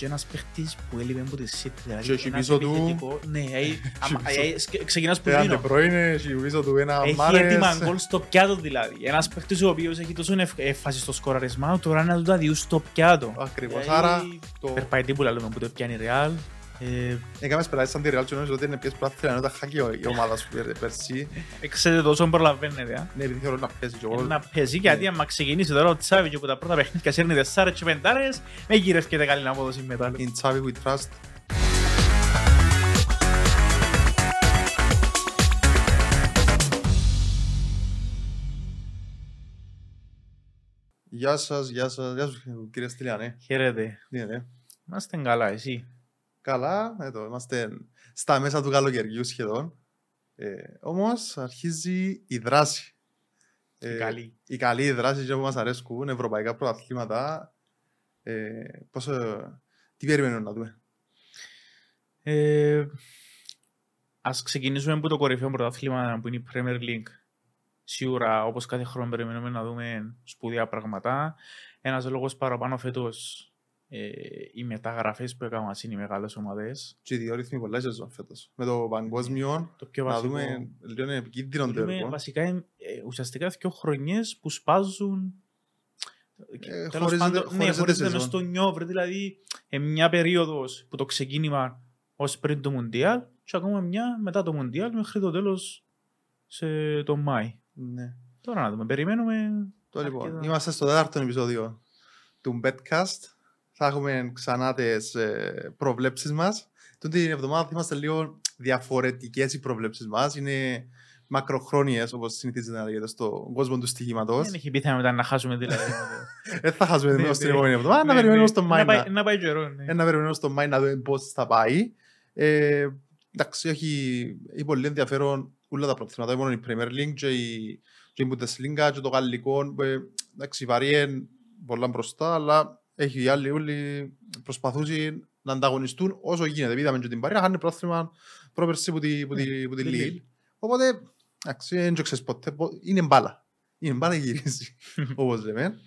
και ένας παίχτης που έλειπε από τη City. δηλαδή Και έχει ένας πίσω του- επιθετικό- Ναι, ε, άμα- πίσω- ε, ε, σκε- ξεκινάς που Εάν δίνω. δεν πρώην, έχει πίσω του ένα Έχει Μάρες. έτοιμα γκολ στο πιάτο δηλαδή. Ένας παίχτης ο οποίος έχει τόσο ευ- έφαση στο σκοραρισμό, τώρα να του τα διούν στο πιάτο. Ακριβώς. Δηλαδή, Άρα, το... Περπαϊτή που λέμε που το πιάνει η Real. Ε, Έκαμε σπελάτη σαν τη Real και νομίζω ότι είναι πιες πράθυρα, ενώ τα χάκι η ομάδα σου πέρ- πέρσι. ε, Ξέρετε τόσο προλαβαίνετε. α. Ναι, επειδή θέλω να παίζει και εγώ. Ε, Να παίζει γιατί άμα ξεκινήσει τώρα ο Τσάβη και από τα πρώτα παιχνίδια σέρνει τεσσάρες και πεντάρες, με γυρεύκεται καλή απόδοση μετά. In Xavi we trust. Γεια σας, γεια σας, γεια σου κύριε Στυλιανέ. Χαίρετε. Τι είναι, Είμαστε καλά, εσύ. Καλά, εδώ είμαστε στα μέσα του καλοκαιριού σχεδόν. Ε, όμως αρχίζει η δράση. Η καλή. Η καλή δράση και που μας αρέσκουν, ευρωπαϊκά πρωταθλήματα. Ε, πόσο, τι περιμένουμε να δούμε; Ε, ας ξεκινήσουμε από το κορυφαίο πρωτάθλημα που είναι η Premier League. Σίγουρα, όπως κάθε χρόνο περιμένουμε να δούμε σπουδαία πράγματα. Ένας λόγος παραπάνω φέτος ε, οι μεταγραφές που έκαναν είναι οι μεγάλες ομάδες. Και οι δύο ρυθμοί πολλά η σεζόν φέτος. Με το παγκόσμιο, Το πιο να βασικό. δούμε λίγο είναι επικίνδυνο το Μιλούμε έργο. βασικά ε, ουσιαστικά δύο χρονιές που σπάζουν Ε, Τέλος χωρίζεται- πάντων, ναι, χωρίζεται χωρίζεται μες σεζόν. στο νιόβρ, δηλαδή ε, μια περίοδος που το ξεκίνημα ως πριν το Μουντιάλ και ακόμα μια μετά το Μουντιάλ μέχρι το τέλος σε τον Μάη. Ναι. Τώρα να δούμε, περιμένουμε. Το λοιπόν, αρκετά. είμαστε στο τέταρτο επεισόδιο του Betcast. Θα έχουμε ξανά τις ε, προβλέψεις μας. Τούτη την εβδομάδα θα είμαστε λίγο διαφορετικές οι προβλέψεις μας. Είναι μακροχρόνιες, όπως συνηθίζεται να λέγεται στον κόσμο του στοιχήματος. Δεν έχει πιθανότητα μετά να χάσουμε δηλαδή. Δεν θα χάσουμε Ναι, έως την ναι. επόμενη εβδομάδα. Να Ναι, περιμένουμε ναι. στον Να Μάη πάει- να- Να πάει καιρό, ναι. Ε, να περιμένουμε στον Μάη να δούμε πώς θα πάει. Ε, εντάξει, έχει, έχει πολύ ενδιαφέρον όλα τα πρωταθλήματα, μόνο η Premier League και η, και η Bundesliga και το Γαλλικό. που, ε, Εντάξει, βαριέν πολλά μπροστά, αλλά έχει οι άλλοι όλοι προσπαθούν να ανταγωνιστούν όσο γίνεται. Είδαμε και την Παρία, χάνει πρόθυμα πρόπερση που τη, που τη, που τη τη Lille. Lille. Οπότε, εντάξει, δεν το ξέρεις ποτέ, πο- είναι μπάλα. Είναι μπάλα και γυρίζει, όπως λέμε.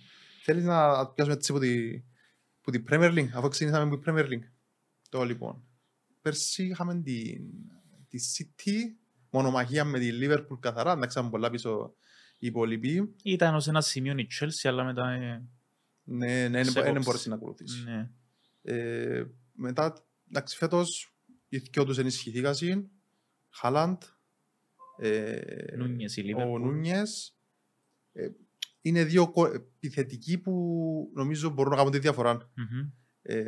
Θέλεις να πιάσουμε έτσι που τη, που τη Premier League, αφού ξεκινήσαμε με την Premier League. Το λοιπόν. Πέρσι είχαμε την, τη City, μονομαχία με τη Liverpool καθαρά, εντάξει, είχαμε πολλά πίσω οι υπόλοιποι. Ήταν ως ένα σημείο η Chelsea, αλλά μετά... ε, Ναι, ναι, Σε δεν κόψε. μπορούσε να ακολουθήσεις. ναι. Ε, μετά, εντάξει, φέτος οι δυο τους ενισχυθήκασαν. Χάλαντ, ε, Νούνιες η ο Liverpool. Νούνιες. Ε, είναι δύο κο- επιθετικοί που νομίζω μπορούν να κάνουν τη διαφορά. Μμμ. Ε,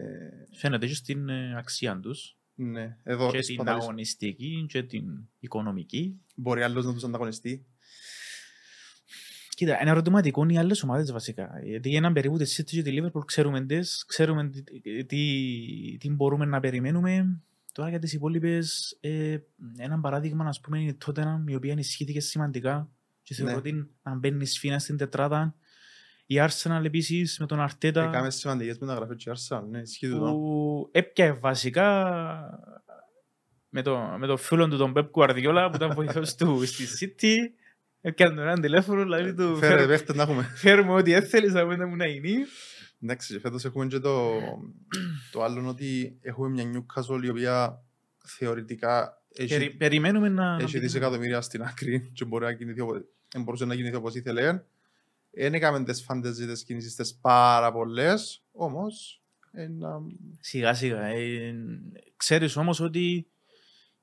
Φαίνεται και στην ε, αξία τους. ναι, εδώ Και την σπαταλείς- αγωνιστική και την οικονομική. μπορεί άλλος να τους ανταγωνιστεί. Κοίτα, είναι ερωτηματικό οι άλλες ομάδες βασικά. Γιατί για έναν περίπου τη City και τη Liverpool ξέρουμε τις, ξέρουμε τι, τι, τι μπορούμε να περιμένουμε. Τώρα για τις υπόλοιπες, ε, έναν παράδειγμα ας πούμε είναι η Tottenham η οποία ενισχύθηκε σημαντικά και θεωρώ Ναι. ότι να μπαίνεις σφίνα στην τετράδα. Η Arsenal επίσης με τον Αρτέτα Έκαμε σημαντικές μεταγραφές και η Arsenal, ναι, ισχύει τούτο. που έπιαε βασικά με το, με το φίλο του τον Pep Guardiola που ήταν βοηθός του στη City έπιανε τον έναν τηλέφωνο δηλαδή του Φέρε «Φέρ- παίχτες να έχουμε. φέρουμε ό,τι έθελες να μην μου να είναι Εντάξει, και φέτος έχουμε και το, το άλλο ότι έχουμε μια Newcastle η οποία θεωρητικά Περι- έχει, περιμένουμε να έχει δισεκατομμύρια στην άκρη και μπορεί να κινηθεί, οπο- δεν μπορούσε να κινηθεί όπως ήθελε. Δεν έκαμε τις φανταζίες τις κινήσεις τις πάρα πολλές, όμως ένα, σιγά σιγά ε, ξέρεις όμως ότι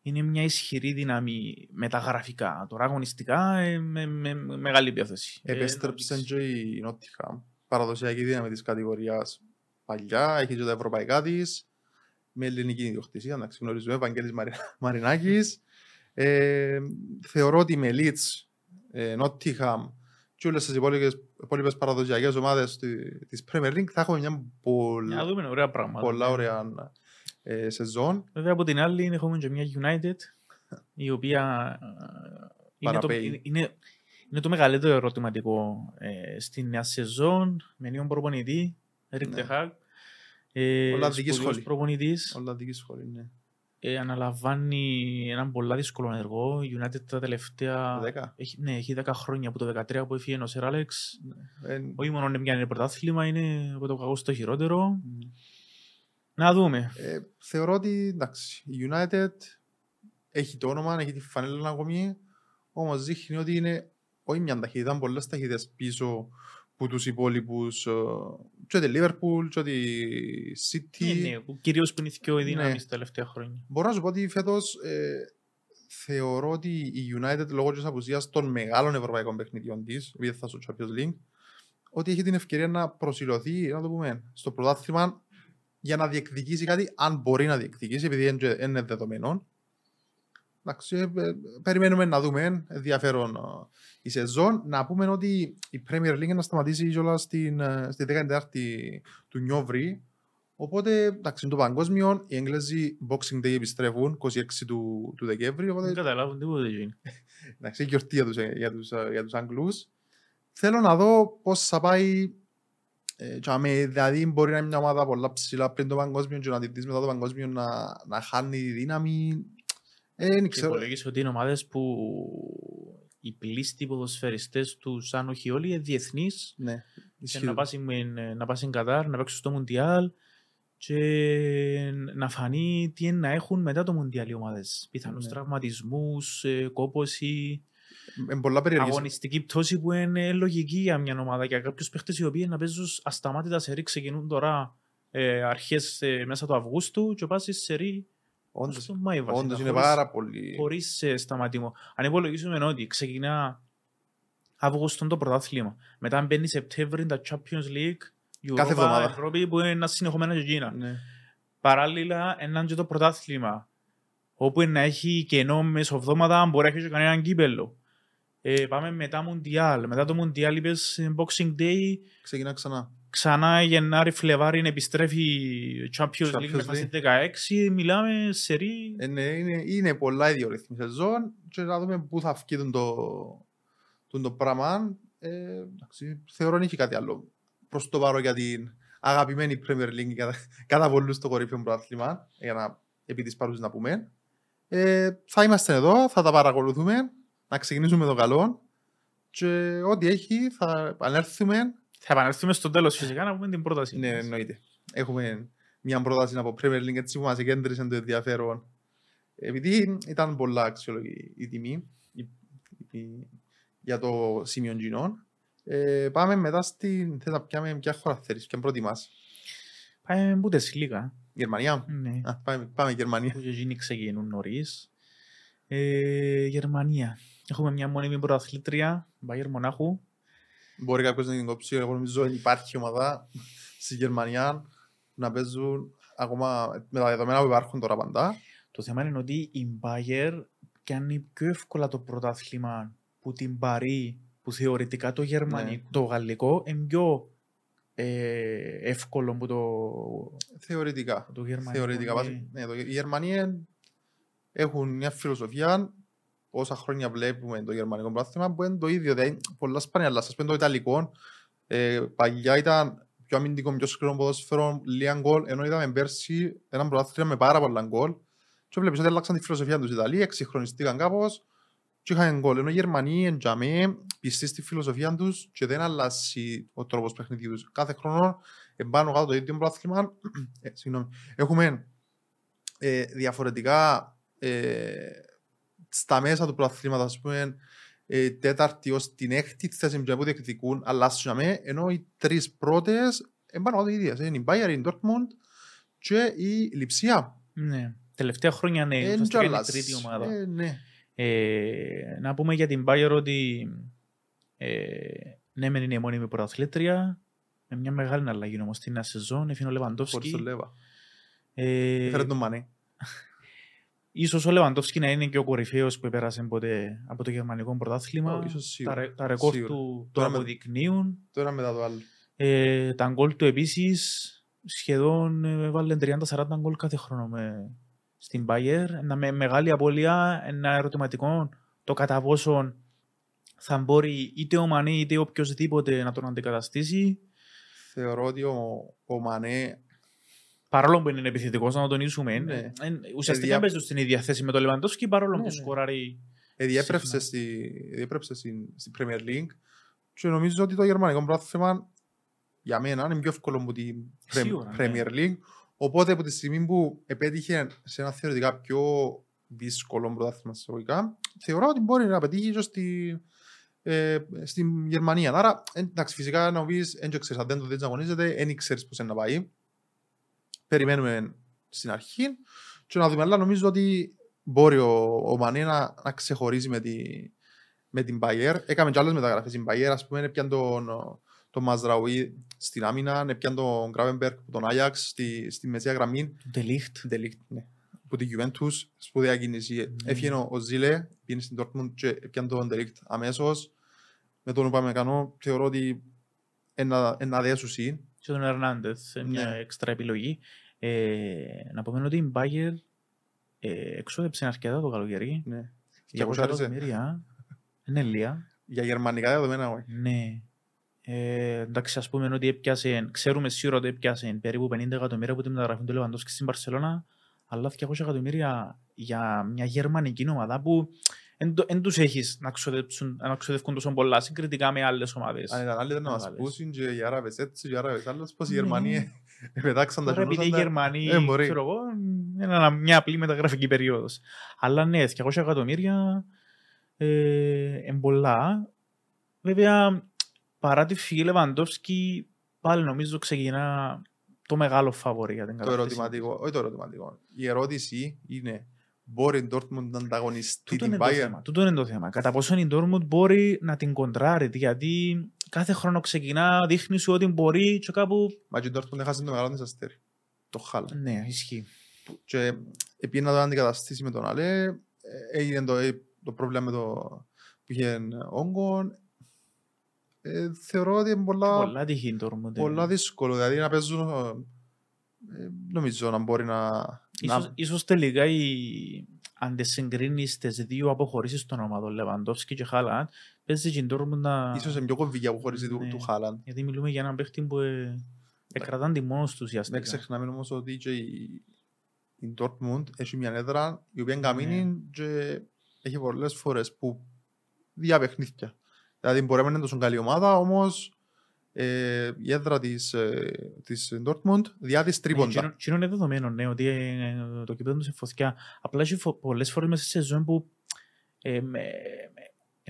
είναι μια ισχυρή δύναμη μεταγραφικά τώρα αγωνιστικά ε, με, με, με μεγάλη διάθεση Ε, επέστρεψε να και η Nottingham. Παραδοσιακή δύναμη της κατηγορίας παλιά, έχει και τα ευρωπαϊκά της, με ελληνική ιδιοκτησία, να γνωρίζουμε, Ευαγγέλης Μαρι- Μαρινάκης. Ε, θεωρώ ότι με Leeds, ε, Nottingham και όλες τις υπόλοιπες, υπόλοιπες παραδοσιακές ομάδες τη- της Premier League θα έχουμε μια να πολλά, δούμε ωραία πράγματα. πολλά ωραία ε, σεζόν. Βέβαια από την άλλη έχουμε και μια United η οποία ε, είναι το, Παραπέει. είναι, είναι, είναι το μεγαλύτερο ερωτηματικό ε, στην νέα σεζόν με νέον προπονητή, Ρικ Ναι. Τεχάκ. Ε, Πολλά δική σπουδαίος σχολή. προπονητής. Όλα δική σχολή, ναι. Ε, αναλαμβάνει έναν πολλά δύσκολο έργο. Η United τα τελευταία... Δέκα. Έχει, ναι, έχει 10 χρόνια από το 2013 που έφυγε ο Σερ Άλεξ. Ε, Όχι μόνο είναι μια πρωτάθλημα, είναι από το κακό στο χειρότερο. Να δούμε. Ε, θεωρώ ότι εντάξει, η United έχει το όνομα, έχει τη φανέλα ακόμη, όμως δείχνει ότι είναι όχι μια ταχύτητα, ήταν πολλές ταχύτητες πίσω από τους υπόλοιπους ε, και τη Liverpool και τη City. Ναι, ναι, που κυρίως που είναι πιο Ναι. δυνάμεις τα τελευταία χρόνια. Μπορώ να σου πω ότι φέτος ε, θεωρώ ότι η United λόγω της απουσίας των μεγάλων ευρωπαϊκών παιχνιδιών της, επειδή θα στο Champions League, ότι έχει την ευκαιρία να προσιλωθεί, να το πούμε, στο πρωτάθλημα για να διεκδικήσει κάτι, αν μπορεί να διεκδικήσει, επειδή είναι και- είναι δεδομένο. Εντάξει, ε, ε, περιμένουμε να δούμε, ενδιαφέρον ε, η σεζόν. Να πούμε ότι η Premier League να σταματήσει κιόλας στην, ε, στη 14η του Νιόβρη. Οπότε, εντάξει, είναι το παγκόσμιο, οι Έγγλεζοι Boxing Day επιστρέφουν 26 του, του Δεκέμβρη, Δεν οπότε καταλάβουν τίποτα. γίνει. εντάξει, γιορτή για τους, ε, για τους, ε, για τους Αγγλούς. Θέλω να δω πώς θα πάει ε, και αμέ, δηλαδή μπορεί να είναι μια ομάδα πολλά ψηλά πριν το παγκόσμιο και να τη δεις μετά το παγκόσμιο να, να χάνει δύναμη. Ε, δεν Και ξέρω. υπολόγισε ότι είναι ομάδες που οι πλήστοι ποδοσφαιριστές τους, αν όχι όλοι, είναι διεθνείς Ναι, και ισχύει. να πάσει, με- να πάσει στην Κατάρ, να παίξουν στο Μουντιάλ και να φανεί τι είναι να έχουν μετά το Μουντιάλ οι ομάδες. Πιθανούς Ναι. τραυματισμούς, ε, κόπωση, Είναι πολλά περιεργής. Αγωνιστική πτώση που είναι λογική για μια ομάδα. Για κάποιους παίχτες οι οποίοι να παίζουν ασταμάτητα σε ρί ξεκινούν τώρα ε, αρχές ε, μέσα του Αυγούστου και πας σε ρί Όντως, στο Μάη βασικά, όντως είναι χωρίς- πάρα πολύ... χωρίς ε, σταματήμο. Αν υπολογίσουμε ότι ξεκινά Αύγουστον το πρωτάθλημα, μετά μπαίνει Σεπτέμβρη τα Champions League, Europa, Κάθε εβδομάδα. Ευρώπη που είναι ένα συνεχόμενο και εκείνα. Ναι. Παράλληλα, έναν και το πρωτάθλημα, όπου είναι να έχει κενό μεσοβδόματα, μπορεί να έχει και κανέναν κύπελο. Ε, πάμε μετά Μουντιάλ. Μετά το Μουντιάλ είπες ε, Boxing Day, Ξεκινά ξανά. ξανά Γενάρη, Φλεβάρι επιστρέφει Champions League Champions μετά League. στις 16. Μιλάμε σε ρί. Ε, ναι, είναι, είναι πολλά η διορυθμή σεζόν και να δούμε πού θα βγει το, τον το πράγμα. Ε, εντάξει, θεωρώ δεν έχει κάτι άλλο προς το παρόν για την αγαπημένη Premier League κατά, κατά πολλούς στο κορυφαίο πρωτάθλημα για να επί της παρούσης να πούμε. Ε, θα είμαστε εδώ, θα τα παρακολουθούμε, να ξεκινήσουμε το καλό και ό,τι έχει θα επανέλθουμε. Θα επανέλθουμε στο τέλος φυσικά να πούμε την πρόταση. Ναι, μας. εννοείται. Έχουμε μια πρόταση από Premier League έτσι που μας εκέντρισε το ενδιαφέρον. Επειδή ήταν πολλά αξιολογή η τιμή η- η- για το σημείο κοινών, ε, πάμε μετά στην... Θες να πιάμε ποια χώρα θέλεις, ποια προτιμάς. Πάμε Bundesliga. Γερμανία. Ναι. Α, πάμε, πάμε Γερμανία. Που και εκείνοι ξεκινούν νωρίς. Ε, Γερμανία. Έχουμε μια μόνιμη πρωταθλήτρια, Μπάγερ Μονάχου. Μπορεί κάποιος να την κόψει, εγώ νομίζω ότι υπάρχει ομάδα στη Γερμανία να παίζουν ακόμα με τα δεδομένα που υπάρχουν τώρα παντά. Το θέμα είναι ότι η Μπάγερ κάνει πιο εύκολα το πρωτάθλημα που την Παρή, που θεωρητικά το, γερμανικό, το γαλλικό είναι πιο ε, εύκολο που το, Θεωρητικά. το γερμανικό. Θεωρητικά. ναι. βάσει- Ναι, το, οι Γερμανοί έχουν μια φιλοσοφία όσα χρόνια βλέπουμε το γερμανικό πρόθυμα που είναι το ίδιο. Δηλαδή, πολλά σπάνια, αλλά σας πούμε το Ιταλικό. Ε, παγιά ήταν πιο αμυντικό, πιο σκληρό ποδόσφαιρο, λίγα γκολ, ενώ είδαμε πέρσι ένα πρωτάθλημα με πάρα πολλά γκολ. Και βλέπεις ότι αλλάξαν τη φιλοσοφία τους οι Ιταλοί, εξυγχρονιστήκαν κάπως και είχαν γκολ. Ενώ οι Γερμανοί εν τζαμί, πιστοί στη φιλοσοφία τους και δεν αλλάζει ο τρόπος παιχνιδιού τους. Κάθε χρόνο εμπάνω κάτω το ίδιο πρωτάθλημα. ε, συγγνώμη. Έχουμε ε, διαφορετικά ε, στα μέσα του πρωταθλήματος, ας πούμε, ε, τέταρτη ως την έκτη θέση που διεκδικούν, αλλάσουν ενώ οι τρεις πρώτες εμπάνω κάτω οι ίδιες. Είναι η Bayern, η Dortmund και η Λιψία. Ναι. Τελευταία χρόνια ναι, Εν ουσιαστικά είναι η τζαλάς. τρίτη ομάδα. Ε, ναι. Ε, να πούμε για την Bayer ότι ε, ναι, μεν είναι η μόνιμη πρωταθλήτρια. Με μια μεγάλη αλλαγή όμως στην νέα σεζόν. Έφυγε ο Χωρίς Λεβαντόφσκι. τον Λέβα. Ε, Έφερε τον Μανέ. ίσως ο Λεβαντόφσκι να είναι και ο κορυφαίος που πέρασε ποτέ από το γερμανικό πρωτάθλημα. Ω, ίσως τα, σίγουρα. ρε- τα ρεκόρ Σίγουρα. του το Τώρα με- αποδεικνύουν. Τώρα μετά το άλλο. Ε, τα γκολ του επίσης σχεδόν ε, έβαλε 30-40 γκολ κάθε χρόνο με, στην Bayer. Ένα με μεγάλη απώλεια, ένα ερωτηματικό το κατά πόσον θα μπορεί είτε ο Μανέ είτε οποιοδήποτε να τον αντικαταστήσει. Θεωρώ ότι ο, ο Μανέ Παρόλο που είναι επιθετικός, να το τονίσουμε. Ναι. ε, ε, ουσιαστικά δια- παίζουν στην ίδια θέση με τον Λεβαντόφσκι, παρόλο Ναι, που ναι. σκοράρει. ε, διέπρεψε, Συχνά. στη, διέπρεψε στην, στην Premier League και νομίζω ότι το γερμανικό πρόθυμα για μένα είναι πιο εύκολο από την Prem- Σίγουρα, ναι. Premier League Οπότε από τη στιγμή που επέτυχε σε ένα θεωρητικά πιο δύσκολο πρωτάθλημα εισαγωγικά, θεωρώ ότι μπορεί να πετύχει και στη, ε, στην Γερμανία. Άρα, εντάξει, φυσικά να πεις, δεν ξέρεις αν δεν το δεις να αγωνίζεται, δεν ξέρει πώς να πάει. Περιμένουμε στην αρχή και να δούμε. Αλλά νομίζω ότι μπορεί ο, ο Μανέ να, να ξεχωρίζει με, τη, με την Bayer. Έκαμε και άλλες μεταγραφές στην Bayer, ας πούμε, έπιαν τον, τον Μαζραουί στην άμυνα, έπιαν τον Γκράβενμπεργκ από τον Άγιαξ στη, στη μεσαία γραμμή. Δελίχτ. Δελίχτ, ναι. Που την Juventus, σπουδαία κίνηση. Mm. Έφυγε ο Ζήλε, πήγαινε στην Dortmund και έπιαν τον Δελίχτ αμέσως. Με τον Ουπαμεκανό θεωρώ ότι ένα, ένα δέσουσι. Και τον Ερνάντεθ, μια ναι. έξτρα επιλογή. Ε, να πούμε ότι η Bayer ε, εξόδεψε αρκετά το καλοκαίρι. Ναι. 200 εκατομμύρια. Είναι λία. Για γερμανικά δεδομένα, όχι. Ναι. Ε, εντάξει, ας πούμε ότι έπιασε, ξέρουμε σίγουρα ότι έπιασε περίπου 50 εκατομμύρια από τη μεταγραφή του Λεβαντός και στην Παρσελώνα, αλλά 200 εκατομμύρια για μια γερμανική ομάδα που δεν τους έχεις να ξοδεύουν τόσο πολλά συγκριτικά με άλλες ομάδες. Αν ήταν άλλοι να μας πούσουν και οι Άραβες έτσι και οι Άραβες άλλες, πώς οι Γερμανοί πετάξαν τα Επειδή οι Γερμανοί, ξέρω εγώ, είναι μια απλή μεταγραφική περίοδος. Αλλά ναι, 200 εκατομμύρια ε, πολλά. Βέβαια, παρά τη φυγή Λεβαντόφσκι, πάλι νομίζω ξεκινά το μεγάλο φαβορή για την κατάσταση. Το ερωτηματικό, όχι το ερωτηματικό. Η ερώτηση είναι μπορεί η Dortmund να ανταγωνιστεί την Bayern; Τούτο είναι το θέμα. Κατά πόσο η Dortmund μπορεί να την κοντράρει, γιατί κάθε χρόνο ξεκινά, δείχνει σου ότι μπορεί και κάπου... Μα και η Dortmund έχασε το μεγάλο της αστέρι. Το χάλα. Ναι, ισχύει. Και επειδή να το αντικαταστήσει με τον Αλέ, ε, έγινε το, ε, το πρόβλημα με το που είχε όγκο. Ε, θεωρώ ότι είναι πολλά, πολλά, τυχή, πολλά δύσκολο. Δηλαδή να παίζουν ε, νομίζω να μπορεί να... Ίσως, να... ίσως τελικά η... αν δεν συγκρίνεις τις δύο αποχωρήσεις των ομάδων Λεβαντόφσκι και Χάλαντ παίζει και Ντόρμουν να... Ίσως είναι πιο κομβική αποχωρήση ναι. του, του Χάλαντ. Γιατί μιλούμε για έναν παίχτη που ε, εκρατάν τη μόνος τους ουσιαστικά. Δεν ξεχνάμε όμως ότι και η, η Dortmund έχει μια έδρα η οποία καμίνει ναι. και έχει πολλές φορές που διαπαιχνίθηκε. Δηλαδή μπορεί να είναι τόσο καλή ομάδα, όμως ε, η έδρα της, ε, της Dortmund διάδεις τρίποντα. Τι είναι δεδομένο, ναι, ότι ε, το κήπεδο του σε φωτιά. Απλά έχει πολλές φορές μέσα σε ζωή που ε,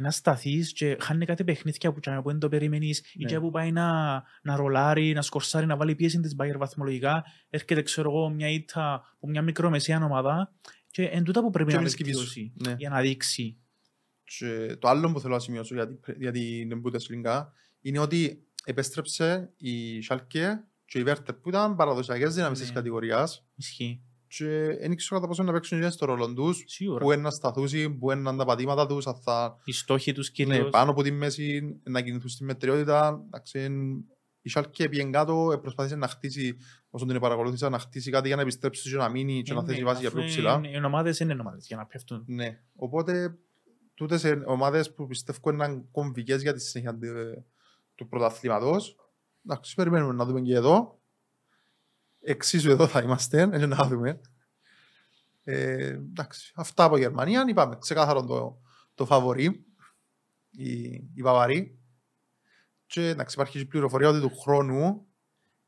να σταθείς και χάνει κάτι παιχνίδια που, που δεν το περιμένεις ναι. ή και που πάει να, να ρολάρει, να σκορσάρει, να βάλει πίεση της Bayern βαθμολογικά. Έρχεται, ξέρω εγώ, μια ήττα από μια μικρομεσαία ομάδα και εν τούτα που πρέπει και να βελτιώσει ναι. για να δείξει. Και το άλλο που θέλω να σημειώσω για, για την Bundesliga είναι ότι επέστρεψε η Schalke και η Werder που ήταν παραδοσιακές δυνάμεις ναι. της κατηγορίας. Ισχύει. Και δεν ξέρω κατά πόσο να παίξουν και στο ρόλο τους, Σίγουρα. που είναι να σταθούν, που είναι τα πατήματα τους, αν θα... Οι στόχοι τους κυρίως. Ναι, πάνω από τη μέση, να κινηθούν στη μετριότητα. Η Schalke πήγαινε κάτω, προσπάθησε να χτίσει, όσο την παρακολούθησα, να χτίσει κάτι για να επιστρέψει και να μείνει και να ναι, θέσει βάση για πιο ψηλά. Οι ομάδες είναι ομάδες για να πέφτουν. Ναι, οπότε τούτες ομάδες που πιστεύω είναι κομβικές για τη συνέχεια του πρωταθλήματος. Εντάξει, περιμένουμε να δούμε και εδώ. Εξίσου εδώ θα είμαστε, έτσι να δούμε. Ε, εντάξει, αυτά από Γερμανία. Είπαμε, ξεκάθαρο το, το φαβορή, η, η Βαβαρή. Και εντάξει, υπάρχει η πληροφορία ότι του χρόνου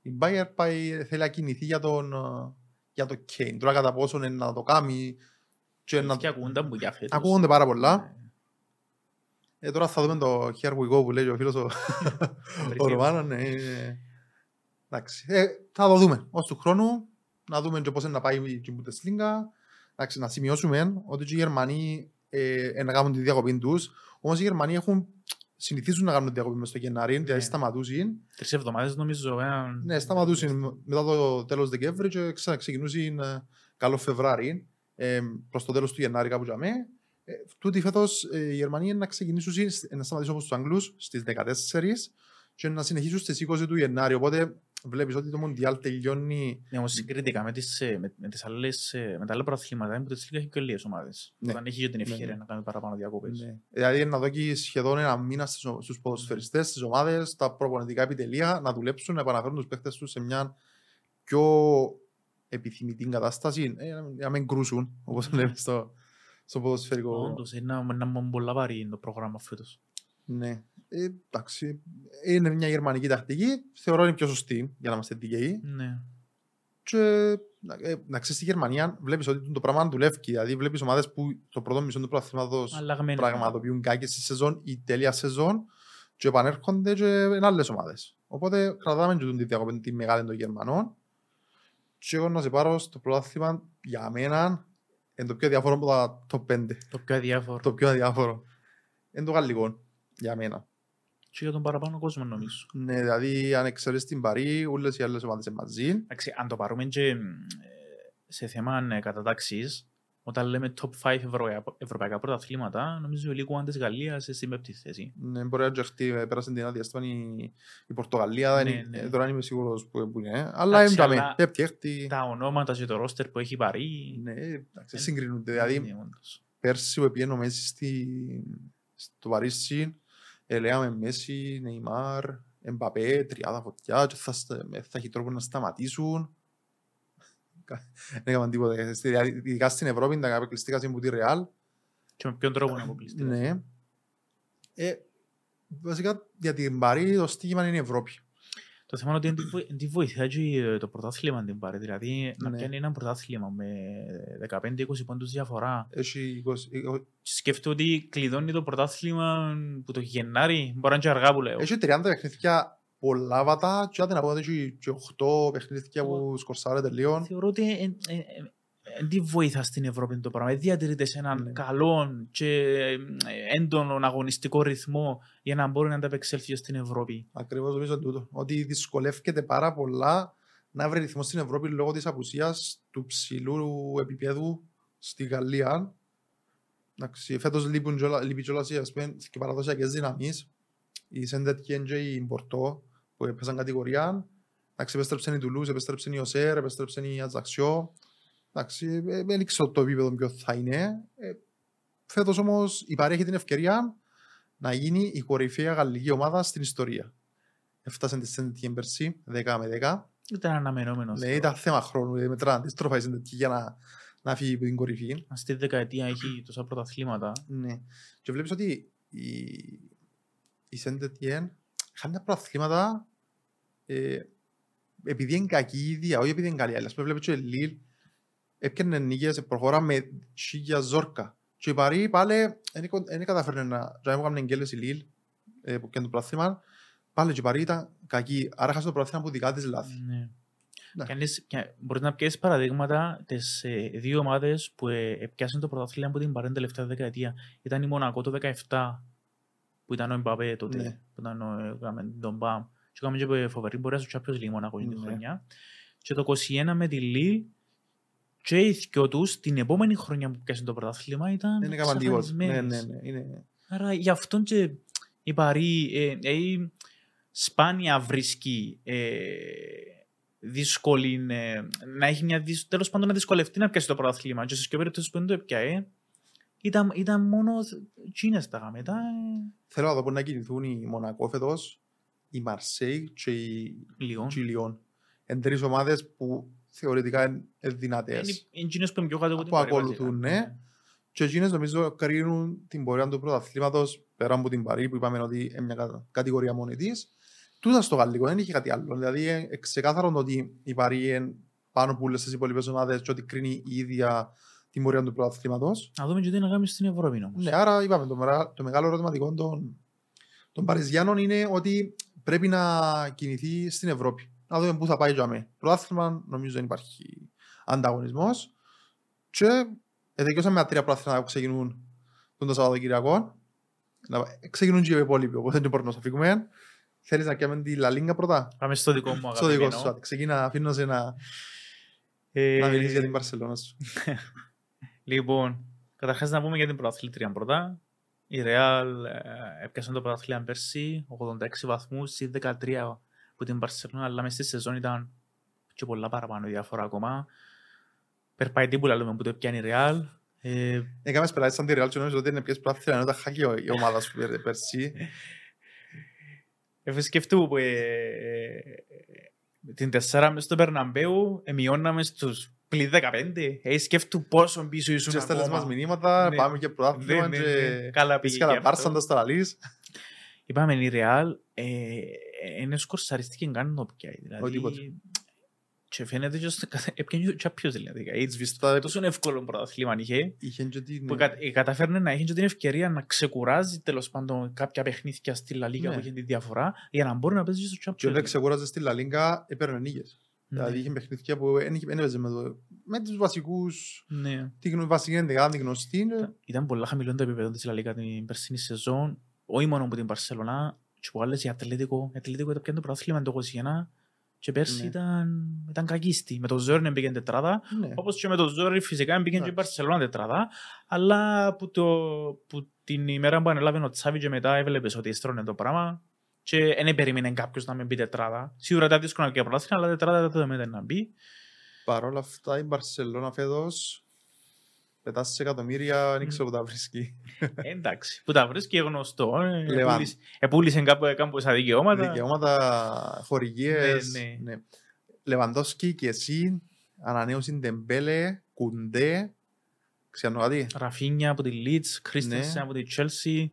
η Bayer πάει, θέλει να κινηθεί για τον, για το Kane. Τώρα κατά πόσο είναι να το κάνει και να... Και ακούγονται που για φέτος. Ακούγονται πάρα πολλά. Ναι. Ε, τώρα θα δούμε το Here we go που λέει ο φίλος ο, ο Ρωμάνος. Ναι, εντάξει. Ε, θα το δούμε. Ως του χρόνου να δούμε και πώς είναι να πάει η Bundesliga. Εντάξει, να σημειώσουμε ότι οι Γερμανοί ε, να κάνουν τη διακοπή τους. Όμως οι Γερμανοί έχουν συνηθίζουν να κάνουν διακοπή μες στο Γενάρη, δηλαδή ναι. σταματούσαν. Τρεις εβδομάδες νομίζω. Ε, ναι, σταματούσαν μετά το τέλος Δεκέμβρη και ξεκινούσαν ε, καλό Φεβράρι ε, προς το τέλος του Γενάρη κάπου για μένα. Ε, τούτη φέτος ε, οι Γερμανοί να ξεκινήσουν να σταματήσουν όπως τους Αγγλούς στις 14 και να συνεχίσουν στις 20 του Γενάρη. Οπότε βλέπεις ότι το Μοντιάλ τελειώνει... Ναι, όμως συγκριτικά με, τις, ε, με, με, τις άλλες, με τα άλλα προαθλήματα, που τις έχεις και λίγες ομάδες. Ναι. Όταν έχεις και την ναι, ευκαιρία ναι, ναι. να κάνεις παραπάνω διακόπες. Ναι. Δηλαδή να δώσει σχεδόν ένα μήνα στους ποδοσφαιριστές, στις ομάδες, τα προπονητικά επιτελεία, να δουλέψουν, να επαναφέρουν τους παίχτες τους σε μια πιο επιθυμητή κατάσταση, να μην κρούσουν, όπως λέμε στο, στο ποδοσφαιρικό. Όντως, είναι ένα πολλά βαρύ το πρόγραμμα φέτος. Ναι. Ε, εντάξει, είναι μια γερμανική τακτική, θεωρώ είναι πιο σωστή για να είμαστε δικαίοι. Ναι. Και ε, να ξέρεις στη Γερμανία βλέπεις ότι το πράγμα δουλεύει. Δηλαδή βλέπεις ομάδες που το πρώτο μισό του πρωταθλήματος Αλλαγμένη. πραγματοποιούν κάκες στη σεζόν ή τέλεια σεζόν και επανέρχονται και είναι άλλες ομάδες. Οπότε κρατάμε και τη διακοπή τη μεγάλη των Γερμανών και εγώ να σε πάρω στο πρωτάθλημα για μένα είναι το πιο διάφορο από τα top 5. Το πιο αδιάφορο. Το πιο αδιάφορο. Είναι το γαλλικό για μένα. Και για τον παραπάνω κόσμο νομίζω. Ναι, δηλαδή αν εξαιρέσεις την Παρή, όλες οι άλλες ομάδες είναι μαζί. Εντάξει, αν το πάρουμε και ε, σε θέμα ε, κατατάξης, όταν λέμε top 5 ευρω... ευρωπαϊκά πρωταθλήματα, νομίζω η Ligue 1 της Γαλλίας είναι στην πέπτη θέση. Ναι, μπορεί να τζεχτεί, πέρασε την άδεια στην η, η Πορτογαλία, δεν Ναι, είναι- ναι. τώρα δεν είμαι σίγουρος που, που είναι, αλλά Εντάξει, είναι αλλά ταμέ, πέπτει, έκτη. Τα ονόματα και το ρόστερ που έχει πάρει. Ναι, εντάξει, συγκρίνονται, δηλαδή είναι όντως. πέρσι που πήγαινε ο Μέση στη, στο Παρίσι, ε, λέγαμε Μέση, Νεϊμάρ, Εμπαπέ, τριάδα φωτιά και θα, στα- ε, θα έχει τρόπο να σταματήσουν. Κα- Δεν έκαναν τίποτα. Στη- δηλαδή, Ειδικά στην Ευρώπη τα αποκλειστικά από τη Ρεάλ. Και με ποιον τρόπο να αποκλειστεί. Ναι. Ε, βασικά για την Παρή το στίγμα είναι η Ευρώπη. Το θέμα είναι ότι δεν τη βοη- δεν τη βοηθάει και ε, το πρωτάθλημα την πάρει. Δηλαδή να Ναι. πιάνει ένα πρωτάθλημα με 15-20 πόντους διαφορά. Έχει 20, ε, Σκέφτομαι ότι κλειδώνει το πρωτάθλημα που το Γενάρη. Μπορεί να είναι και αργά που λέω. έχει 30 παιχνίδια πολλά βατά και άντε να πω ότι έχει και 8 παιχνίδια που σκορσάρεται λίγο. Θεωρώ ότι ε, ε, ε, δεν τη βοηθά στην Ευρώπη το πράγμα. Ε, Διατηρείται σε έναν Ναι. καλό και ε, έντονο αγωνιστικό ρυθμό για να μπορεί να ανταπεξέλθει και στην Ευρώπη. Ακριβώς νομίζω τούτο. Ότι δυσκολεύεται πάρα πολλά να βρει ρυθμό στην Ευρώπη λόγω της απουσίας του ψηλού επίπεδου στη Γαλλία. Εντάξει, φέτος λείπουν κιόλα- λείπει κιόλας οι, ας πούμε, και παραδοσιακές δυναμείς. Η Σεντέτκεν και η Μπορτό που έπαιζαν κατηγορία. Εντάξει, επέστρεψαν η Τουλούς, επέστρεψαν η Οσέρ, επέστρεψαν η Ατζαξιό. Εντάξει, ε, δεν ξέρω το επίπεδο ποιος θα είναι. Ε, φέτος όμως υπάρχει την ευκαιρία να γίνει η κορυφαία γαλλική ομάδα στην ιστορία. Έφτασε τη Σεντέτκεν πέρσι, 10 με 10. Ήταν αναμενόμενος. Ναι, θεωρώ. ήταν θέμα χρόνου, ε, μετρά αντίστροφα η Σεντέτκεν για να, να φύγει από την κορυφή. Αν στη δεκαετία έχει τόσα πρωταθλήματα. Ναι. Και βλέπεις ότι η, η Σεντέτκεν χάνει τα προαθλήματα ε, επειδή είναι κακή η ίδια, όχι επειδή είναι καλή. Αλλά ας πούμε βλέπεις και η Λίλ έπιανε νίκες, προχώρα με σίγια ζόρκα. Και η Παρή πάλι δεν καταφέρνε να να έβγαλε εγκέλες η Λίλ ε, που πιάνε το προαθλήμα. Πάλι και η Παρή ήταν κακή. Άρα χάσε το προαθλήμα που δικά της λάθη. Ναι. Ναι. Κάνεις, και μπορείς να πιέσεις παραδείγματα τις ε, δύο ομάδες που ε, επιάσαν το πρωτάθλημα από την παρέντε τελευταία δεκαετία. Ήταν η Μονακό το 17 που ήταν ο Εμπαπέ τότε, Ναι. που ήταν ο, ε, έκαμε τον Μπαμ. Και έκαμε και ε, φοβερή πορεία στο Champions League Μονακό την Ναι. χρονιά. Και το 21 με τη Λίλ και οι δυο τους την επόμενη χρονιά που πιάσαν το πρωτάθλημα ήταν Δεν έκαναν τίποτα. Ναι, εξαφανισμένες. ναι, ναι. Είναι... Άρα γι' αυτό και η Παρή ε, ε, σπάνια βρίσκει ε, δύσκολη ε, να έχει μια δυσ... τέλος πάντων να δυσκολευτεί να πιάσει το πρωτάθλημα και στις πιο περιπτώσεις που δεν το έπιαε ήταν, ήταν μόνο τσίνες τα μετά ε, Θέλω να δω πού να κινηθούν οι Μονακός φέτος, η Μαρσέη και η λίγο. και η Λιόν. Είναι τρεις ομάδες που θεωρητικά είναι Είναι δυνατές. οι εκείνες που είναι πιο κάτω από την Που Παρή, ακολουθούν, βασικά. ναι. Και εκείνες νομίζω κρίνουν την πορεία του πρωταθλήματος πέρα από την Παρή που είπαμε ότι είναι μια κα- κατηγορία μόνη της. Τούτα στο γαλλικό δεν είχε κάτι άλλο. Δηλαδή είναι ξεκάθαρο το ότι η Παρή είναι πάνω από όλες τις υπόλοιπες ομάδες και ότι κρίνει η ίδια την πορεία του πρωταθλήματος. Να δούμε και τι να κάνουμε στην Ευρώπη όμως. Ναι, άρα είπαμε το, μερα- το μεγάλο ερωτηματικό των, των Παριζιάνων είναι ότι πρέπει να κινηθεί στην Ευρώπη. Να δούμε πού θα πάει για μέ. Πρωτάθλημα νομίζω δεν υπάρχει ανταγωνισμός και ετεκειώσαμε με τρία πρωτάθλημα που ξεκινούν τον το Σαββατοκυριακό. Να- Ξεκινούν και οι υπόλοιποι, οπότε δεν μπορούμε να φύγουμε. Θέλεις να κάνουμε τη Λαλίγκα πρώτα; Πάμε στο δικό μου Στο δικό αγαπημένο. σου. άντε, Ξεκίνα, αφήνω σε να, Ε, να μιλήσεις για την Παρσελώνα σου. Λοιπόν, καταρχάς να πούμε για την πρωταθλήτρια πρώτα. Η Real ε, έπιασε το πρωταθλήμα πέρσι, 86 βαθμούς, ή 13 που την Barcelona, αλλά μες στη σεζόν ήταν και πολλά παραπάνω η διαφορά ακόμα. Περπάει τίποτα λέμε που το έπιανε η Real. Ε, Έκαμε πελάτες σαν τη Real και νομίζω ότι είναι πιες πρωτάθλημα, ενώ τα χάκει η ομάδα σου πέρ- πέρσι. ε, σκεφτού που ε, ε, την τεσσάρα μες στο Περναμπέου εμειώναμε στους πλην 15. Ε, σκεφτού πόσο πίσω ήσουν Και στέλνες μας ακόμα. μηνύματα, Ναι. πάμε και πρωτάθλημα Ναι, ναι, και... ναι. Καλά πήγε Είσαι και καλά αυτό. Μπάρσα, το λαλείς. Είπαμε η Real ε, είναι σκορσαριστική καν το πια. Δηλαδή, τίποτε. Και φαίνεται και στο καθ- έπιανε και ο Champions δηλαδή. Έτσι, Σβηστά Τόσο εύκολο πρωτάθλημα είχε, είχε και την... που κα- ε, καταφέρνε να έχει και την ευκαιρία να ξεκουράζει τέλος πάντων κάποια παιχνίδια στη Λα Λίγκα Ναι. που είχε τη διαφορά για να μπορεί να παίζει στο Και Champions όταν League. ξεκούραζε στη Λα Λίγκα, έπαιρνε νίκες. Ναι. Δηλαδή είχε παιχνίδια που δεν είχε- δεν έπαιζε με, το, με τους βασικούς, Ναι. τη γνω- βασική ενδεκάδα, τη γνωστή. Ήταν- Ήταν πολλά χαμηλό το επίπεδο της Λα Λίγκα την περσίνη σεζόν, όχι μόνο από την Παρσελονά, και από άλλες η Ατλέτικο. Η Ατλέτικο ήταν πιάνε το πρωτάθλημα το 21 και πέρσι Ναι. ήταν, ήταν κακίστη. Με το Ζόρν πήγαινε τετράδα, Ναι. όπως και με το Ζόρι φυσικά πήγαινε και η Εντάξει. Παρσελόνα τετράδα, αλλά που, το, που την ημέρα που ανέλαβε ο Τσάβη και μετά έβλεπες ότι έστρωνε το πράγμα και δεν περίμενε κάποιος να μην μπει τετράδα. Σίγουρα ήταν δύσκολο και πρωτάθλημα, αλλά τετράδα δεν το να μπει. Παρ' όλα αυτά η Μπαρσελώνα φέτος πετά σε εκατομμύρια, δεν ξέρω που τα βρίσκει. Ε, εντάξει, που τα βρίσκει γνωστό. ε, Λεβάν. επούλησε- Επούλησε κάπου κάμποσα δικαιώματα. Δικαιώματα, χορηγίες. Ναι, ναι. ναι. Λεβαντόσκι και εσύ, ανανέωση Ντεμπέλε, Κουντέ, ξέρω κάτι. Ραφίνια από τη Leeds, Κρίστενσεν Ναι. από τη Chelsea.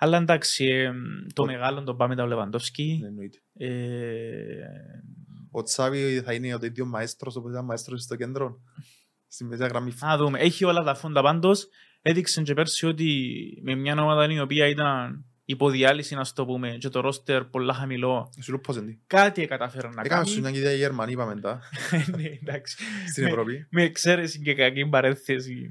Αλλά εντάξει, ε, το Ο- μεγάλο τον πάμε τα Λεβαντόφσκι. Ναι, εννοείται. Ε, Ο Τσάβη θα είναι ο ίδιο μαέστρος, όπως ήταν μαέστρος στο κέντρο. Στη μέση γραμμή. Α δούμε. Έχει όλα τα φόντα πάντως. Έδειξε και πέρσι ότι με μια ομάδα η οποία ήταν υποδιάλυση, να το πούμε, και το ρόστερ πολλά χαμηλό, Σου λέω πώς είναι. κάτι κατάφεραν να Έκαμε σου κάνει. μια ιδέα οι Γερμανοί, είπαμε μετά, Ναι, εντάξει. στην Με- Ευρώπη. Με εξαίρεση και κακή παρέθεση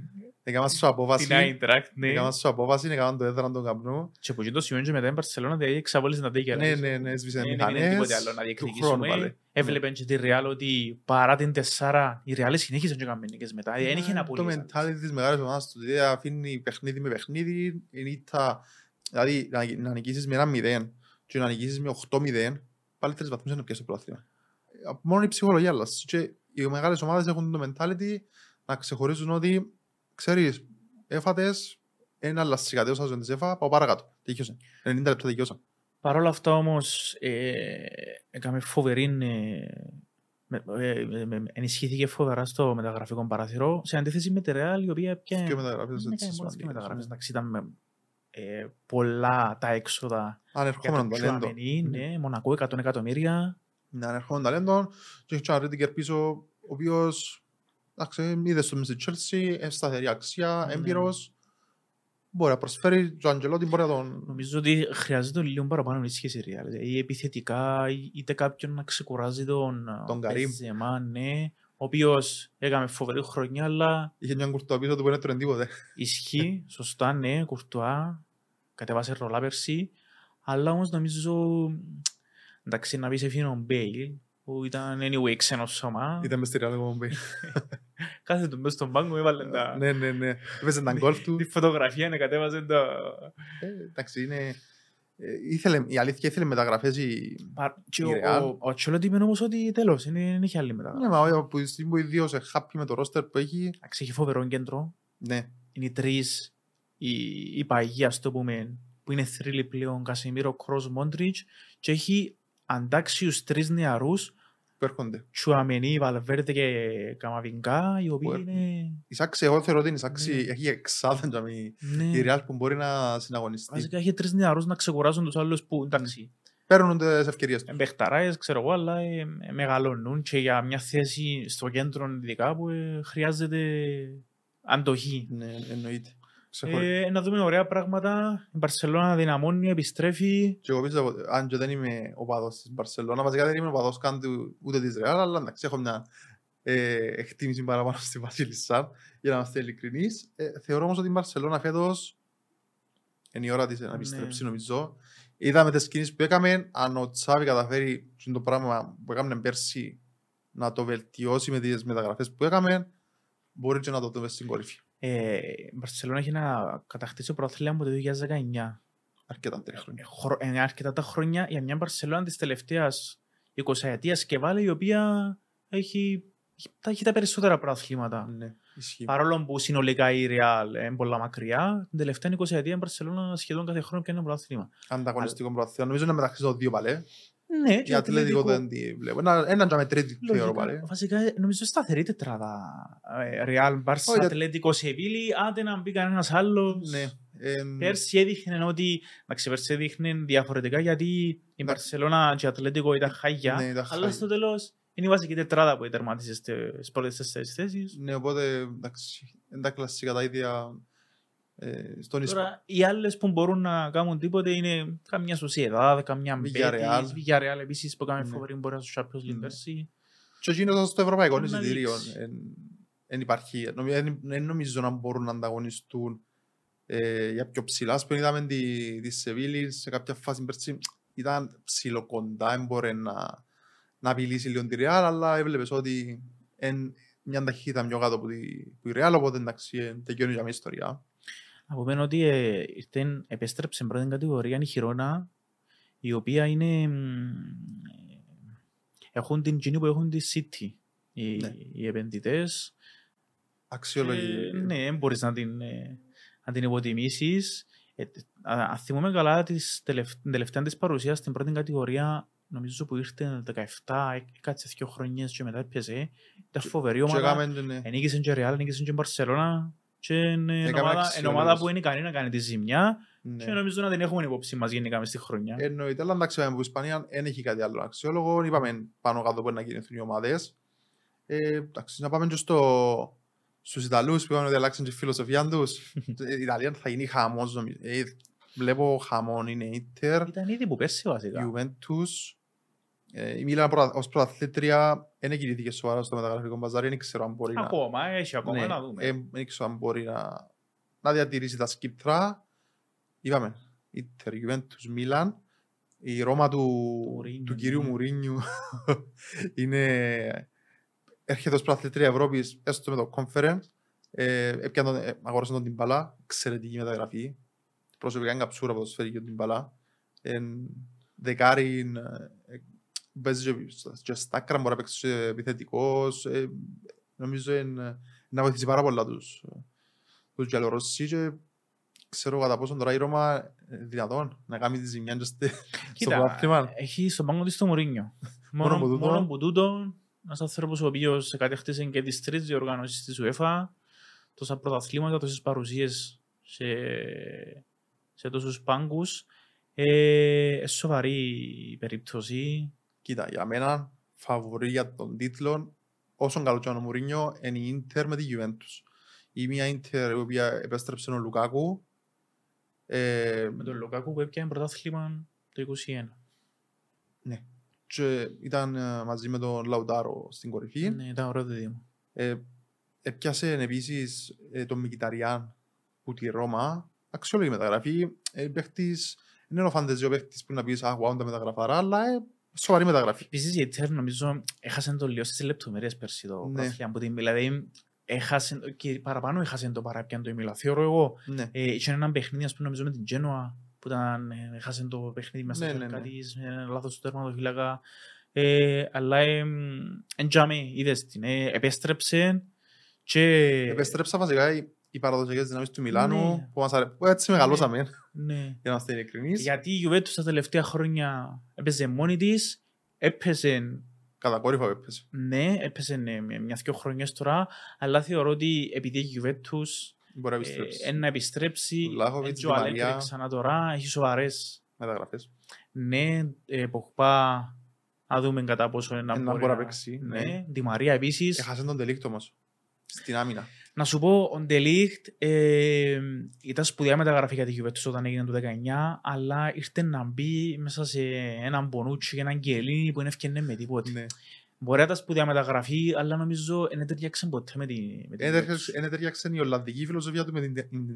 Έκαμε σου απόφαση, την Άιντρακτ, ναι. έκαμε σου απόφαση, έκαμε το έδραν τον καπνό. Και από εκεί το σημείο και μετά η Μπαρσελόνα δηλαδή εξαβόλησε τα τέκια. Ναι, ναι, ναι, έσβησε Δεν έγινε μηχανές. τίποτε άλλο να Του χρόνου διεκδικήσουμε. πάλι. Έβλεπε και τη Ρεάλ ότι παρά την τεσσάρα, η Ρεάλ συνέχισε και έκαμε νίκες μετά. Δεν είχε να Το πουλήσει. mentality της μεγάλης ομάδας του δηλαδή αφήνει παιχνίδι με παιχνίδι, είναι ήττα, δηλαδή να, να νικήσεις με ένα μηδέν και να νικήσεις με 8-0, πάλι τρεις βαθμούς είναι να πιάσεις το πρωτάθλημα. Ε, Μόνο η ψυχολογία άλλας. Και οι μεγάλες ομάδες έχουν το mentality να ξεχωρίζουν ότι, ξέρεις, έφατες, ένα αλλάζει κατέωσα στον της έφα, πάω παρακάτω. Τελειώσε. 90 λεπτά τελειώσα. Παρ' όλα αυτά όμως ε, έκαμε φοβερή, ε, με- ε, με- με- ενισχύθηκε φοβερά στο μεταγραφικό παράθυρο σε αντίθεση με τη Ρεάλ η οποία πια Και μεταγραφές ναι, έτσι έκανε μόλις και σημαντικές, μεταγραφές. ναι. Εντάξει, ήταν με, ε, πολλά τα έξοδα για το Ανερχόμενο ταλέντο. Τσουαμενί, ναι, Μονακό 100 εκατομμύρια. Είναι ανερχόμενο ταλέντο και έχει και ένα Ρίτικερ πίσω, ο οποίος, εντάξει, είδες στο μες στη Chelsea, έχει σταθερή αξία, Ναι. έμπειρος, μπορεί να προσφέρει, και ο Αντζελότη μπορεί να τον... Νομίζω ότι χρειάζεται λίγο παραπάνω ενίσχυση η Ρεάλ. Ή επιθετικά, ή- είτε κάποιον να ξεκουράζει τον, ε, Τον Καρύμ. Μπενζεμά, ναι, ο οποίος έκαμε φοβερή χρονιά, αλλά Είχε μια κουρτουά πίσω του που δεν έτρωνε τίποτε. Ισχύει, σωστά, ναι, κουρτουά, κατέβασε ρολά πέρσι, αλλά όμως νομίζω, εντάξει, να πεις έφυγε ο Μπέιλ, που ήταν anyway ξένο σώμα, Ήταν μες στη Real Gombe. Κάθε του μέσα στον πάγκο έβαλε τα... Ναι, ναι, ναι. Έπαιζε τα γκολ του. Τη φωτογραφία να κατέβαζε τα... Ε, Εντάξει, είναι... ε, Ήθελε, η αλήθεια ήθελε μεταγραφές η... Πα- Και Η ο, Real. ο, ο Τσόλοτη είπε όμως ότι τέλος, είναι- δεν έχει άλλη μετά. Ναι, μα ο- που η στιγμή που ιδίως είναι happy με το ρόστερ που έχει, Εντάξει, έχει φοβερό κέντρο, ναι. είναι οι τρεις, η, η παγία, ας το πούμε, που είναι θρύλοι πλέον, Κασιμίρο, Κρός, Μόντριτς, και έχει αντάξιους τρεις νεαρούς, που έρχονται. Τσουαμενί, Βαλβέρτε και Καμαβινκά, οι οποίοι Που είναι... Η Σάξη, εγώ θεωρώ ότι η Σάξη Ναι. έχει εξάδεν για μη- Ναι. η Real που μπορεί να συναγωνιστεί. Βασικά έχει τρεις νεαρούς να ξεκουράζουν τους άλλους που, εντάξει, Παίρνουν τις ευκαιρίες τους. εμπεχταράες, ξέρω εγώ, αλλά ε, ε, μεγαλώνουν και για μια θέση στο κέντρο ειδικά που ε, χρειάζεται αντοχή. Ναι, εννοείται. Ξεχωρι- Ε, να δούμε ωραία πράγματα. Η Μπαρσελόνα δυναμώνει, επιστρέφει. Και εγώ πίστευα, ότι αν και δεν είμαι οπαδός της Μπαρσελώνα, βασικά δεν είμαι οπαδός καν του, ούτε της Ρεάλ, αλλά εντάξει, έχω μια ε, εκτίμηση παραπάνω στη Βασίλισσα, για να είμαστε ειλικρινείς. Ε, θεωρώ όμως ότι η Μπαρσελώνα φέτος είναι η ώρα της να Ναι. επιστρέψει, νομίζω. Είδαμε τις κινήσεις που έκαμε, αν ο Τσάβη καταφέρει και το πράγμα που έκαμε πέρσι να το βελτιώσει με τις μεταγραφές που έκαμε, μπορεί και να το δούμε στην κορυφή. Ε, η Μπαρσελόνα έχει να κατακτήσει το πρωτάθλημα από το 2019. Αρκετά τρία χρόνια. Ε, χρο- Είναι αρκετά τα χρόνια για μια Μπαρσελόνα της τελευταίας 20 ετίας και βάλε η οποία έχει, έχει, τα- έχει τα περισσότερα πρωταθλήματα. Ναι, ισχύει. Παρόλο που συνολικά η Real είναι πολλά μακριά, την τελευταία 20 ετία η Μπαρσελόνα σχεδόν κάθε χρόνο πιάνει ένα πρωτάθλημα. Ανταγωνιστικό πρωτάθλημα. Νομίζω είναι μεταξύ των δύο παλέ. Ναι, Η Ατλέτικο δεν τη βλέπω. Ένα, έναν και με τρίτη θεωρώ πάλι. Βασικά, νομίζω σταθερή τετράδα. Ε, Real, Barça, Όχι, Ατλέτικο, Σεβίλη, άντε να μπει κανένας άλλος. Ναι. Ε, Πέρσι έδειχνε ότι. Εντάξει, πέρσι έδειχνε διαφορετικά γιατί η Ναι. Μπαρσελόνα και η Ατλέτικο ήταν χάγια. Ναι, ήταν αλλά χάγια. στο τέλος Είναι η βασική τετράδα που τερμάτισε στις πρώτες τέσσερις θέσεις. Ναι, οπότε εντάξει, είναι τα κλασικά τα ίδια ε, στον Ισπανό. Τώρα, οι άλλες που μπορούν να κάνουν τίποτε είναι καμιά Σοσιεδάδ, καμιά Villarreal. Μπέτης, Villarreal επίσης που έκανε Ναι. φοβερή πορεία στο Champions League Ναι. πέρσι. Και εκείνος στο ευρωπαϊκό Μπορεί να εισιτήριο δείξεις. δεν υπάρχει. Νομι- Δεν δεν νομίζω να μπορούν να ανταγωνιστούν ε, για πιο ψηλά. Ας πούμε είδαμε τη, τη Σεβίλη σε κάποια φάση πέρσι ήταν ψηλοκοντά, έμπορε να, να απειλήσει λίγο τη Real, αλλά έβλεπες ότι εν, μια ταχύτητα πιο κάτω από τη, που η Real, οπότε εντάξει, ε, τελειώνει για μια ιστορία. Από μένα ότι ε, ήρθε, επέστρεψε στην πρώτη κατηγορία η Χιρόνα, η οποία είναι... μ, ε, έχουν την κοινή που έχουν τη City, οι, Ναι. οι επενδυτές. Αξιολογή. Ε, ναι, δεν μπορείς να την, ε, να την υποτιμήσεις. Ε, α- αν θυμούμαι καλά, της τελευ, την τελευταία της παρουσίας στην πρώτη κατηγορία, νομίζω που ήρθε το 17, ε, κάτσε δύο χρονιές και μετά έπιασε. Ήταν φοβερή Και ομάδα. έκαμε την, ε, Ενίκησε και Real, ενίκησε και Μπαρσελώνα και είναι Έκαμε ομάδα, είναι αξιολόγηση. ομάδα που είναι ικανή να κάνει τη ζημιά ναι. και νομίζω να την έχουμε υπόψη μας γενικά μες στη χρονιά. Εννοείται, αλλά εντάξει, από Ισπανία δεν έχει κάτι άλλο αξιόλογο. Είπαμε πάνω κάτω που να κινηθούν οι ομάδες. Ε, εντάξει, να πάμε και στο, στους Ιταλούς που είπαμε ότι αλλάξαν τη φιλοσοφία τους. η Ιταλία θα γίνει χαμός. νομίζω. Ε, βλέπω χαμόν είναι Ίντερ, Ήταν ήδη που πέσει βασικά. Juventus. Ε, η Μίλαν πρωτα- ως πρωταθλήτρια δεν κινήθηκε σοβαρά στο μεταγραφικό μπαζάρι. Δεν ξέρω αν μπορεί να... Ακόμα, έχει ακόμα Ναι, να δούμε. ε, δεν ξέρω αν μπορεί να, να διατηρήσει τα σκύπτρα. Είπαμε, Ίντερ, Juventus, Μίλαν. Η Ρώμα του, Μουρίνιο, του κυρίου ναι. Μουρίνιου είναι, έρχεται ως πρωταθλήτρια Ευρώπης έστω με το conference. Ε, έπιαν τον, ε, αγόρασαν τον Τιμπαλά, εξαιρετική μεταγραφή. Προσωπικά είναι καψούρα από το σφαίρι και τον Τιμπαλά. Ε, δεκάρι, ε, παίζει και στα- και στα άκρα, μπορεί να παίξει και επιθετικός. Ε, νομίζω είναι να βοηθήσει πάρα πολλά τους, τους Γιαλορώσοι και ξέρω κατά πόσο τώρα η Ρώμα είναι δυνατόν να κάνει τη ζημιά και στε- στο Κοίτα, πρωτάθλημα. έχει στον πάγκο της το Μουρίνιο. Μόνο μόνο, που τούτο. μόνο που τούτο, ένας άνθρωπος ο οποίος κατέχτησε και τις τρεις διοργανώσεις της UEFA, τόσα πρωταθλήματα, τόσες παρουσίες σε, σε τόσους πάγκους. Ε, ε, σοβαρή η περίπτωση. Κοίτα, για μένα φαβορή για τον τίτλο όσον καλό και ο Μουρίνιο είναι η Ίντερ με τη Juventus. Η μία Ίντερ η οποία επέστρεψε ο Λουκάκου ε, Με τον Λοκάκου που έπιανε πρωτάθλημα το 2021. και ήταν ε, μαζί με τον Λαουτάρο στην κορυφή. Ναι, ήταν ωραίο δίδυμο. Ε, έπιασε επίσης ε, τον Μικηταριάν που τη Ρώμα. Αξιόλογη μεταγραφή. Ε, παίχτης, δεν είναι ο φαντεζιό παίχτης που να πεις «Α, wow, τα μεταγραφάρα», αλλά ε, σοβαρή μεταγραφή. Επίσης η Ιντερ νομίζω έχασε το λίγο στις λεπτομέρειες πέρσι το Ναι. πρωτάθλημα που την δηλαδή έχασε, και παραπάνω έχασε το παραπιάν το ημίλα. Θεωρώ εγώ Ναι. Ε, είχε έναν παιχνίδι, ας πούμε, νομίζω με την Genoa, που ήταν, ε, έχασε το παιχνίδι μέσα Ναι, στο ναι, ναι, ναι. της, με ένα λάθος του τερματοφύλακα. Ε, αλλά εν τζάμε, είδες την, ε, επέστρεψε και... Επέστρεψα βασικά οι, οι παραδοσιακές δυνάμεις του Μιλάνου Ναι. που, μας αρέ... που έτσι μεγαλώσαμε, Ναι. για να είμαστε ειλικρινείς. Γιατί η Juventus τα τελευταία χρόνια έπαιζε μόνη της, έπαιζε, Κατακόρυφα που έπαιζε. ναι, έπαιζε ναι, με μια-δυο χρονιές τώρα, αλλά θεωρώ ότι επειδή η Juventus Μπορεί να ε, επιστρέψει. εν να επιστρέψει, Βλάχοβιτς, έτσι ο Di Αλέγκρι Maria. ξανά τώρα, έχει σοβαρές Μεταγραφές. Ναι, ε, Ποχπά, να δούμε κατά πόσο είναι να Ε, να μπορεί μπορεί να να παίξει, Ναι, ναι. Τη Μαρία επίσης. Έχασε τον τελίκτ όμως. Στην άμυνα. Να σου πω, ο Ντελίχτ ε, ήταν σπουδαία μεταγραφή για τη Juventus όταν έγινε το 19, αλλά ήρθε να μπει μέσα σε έναν Μπονούτσι και έναν Γκελίνι που δεν έφτιανε με τίποτε. Ναι. Μπορεί να ήταν σπουδαία μεταγραφή, αλλά νομίζω δεν ταιριάξε ποτέ με τη, με τη Juventus. Είναι ταιριάξε η Ολλανδική φιλοσοφία του με την,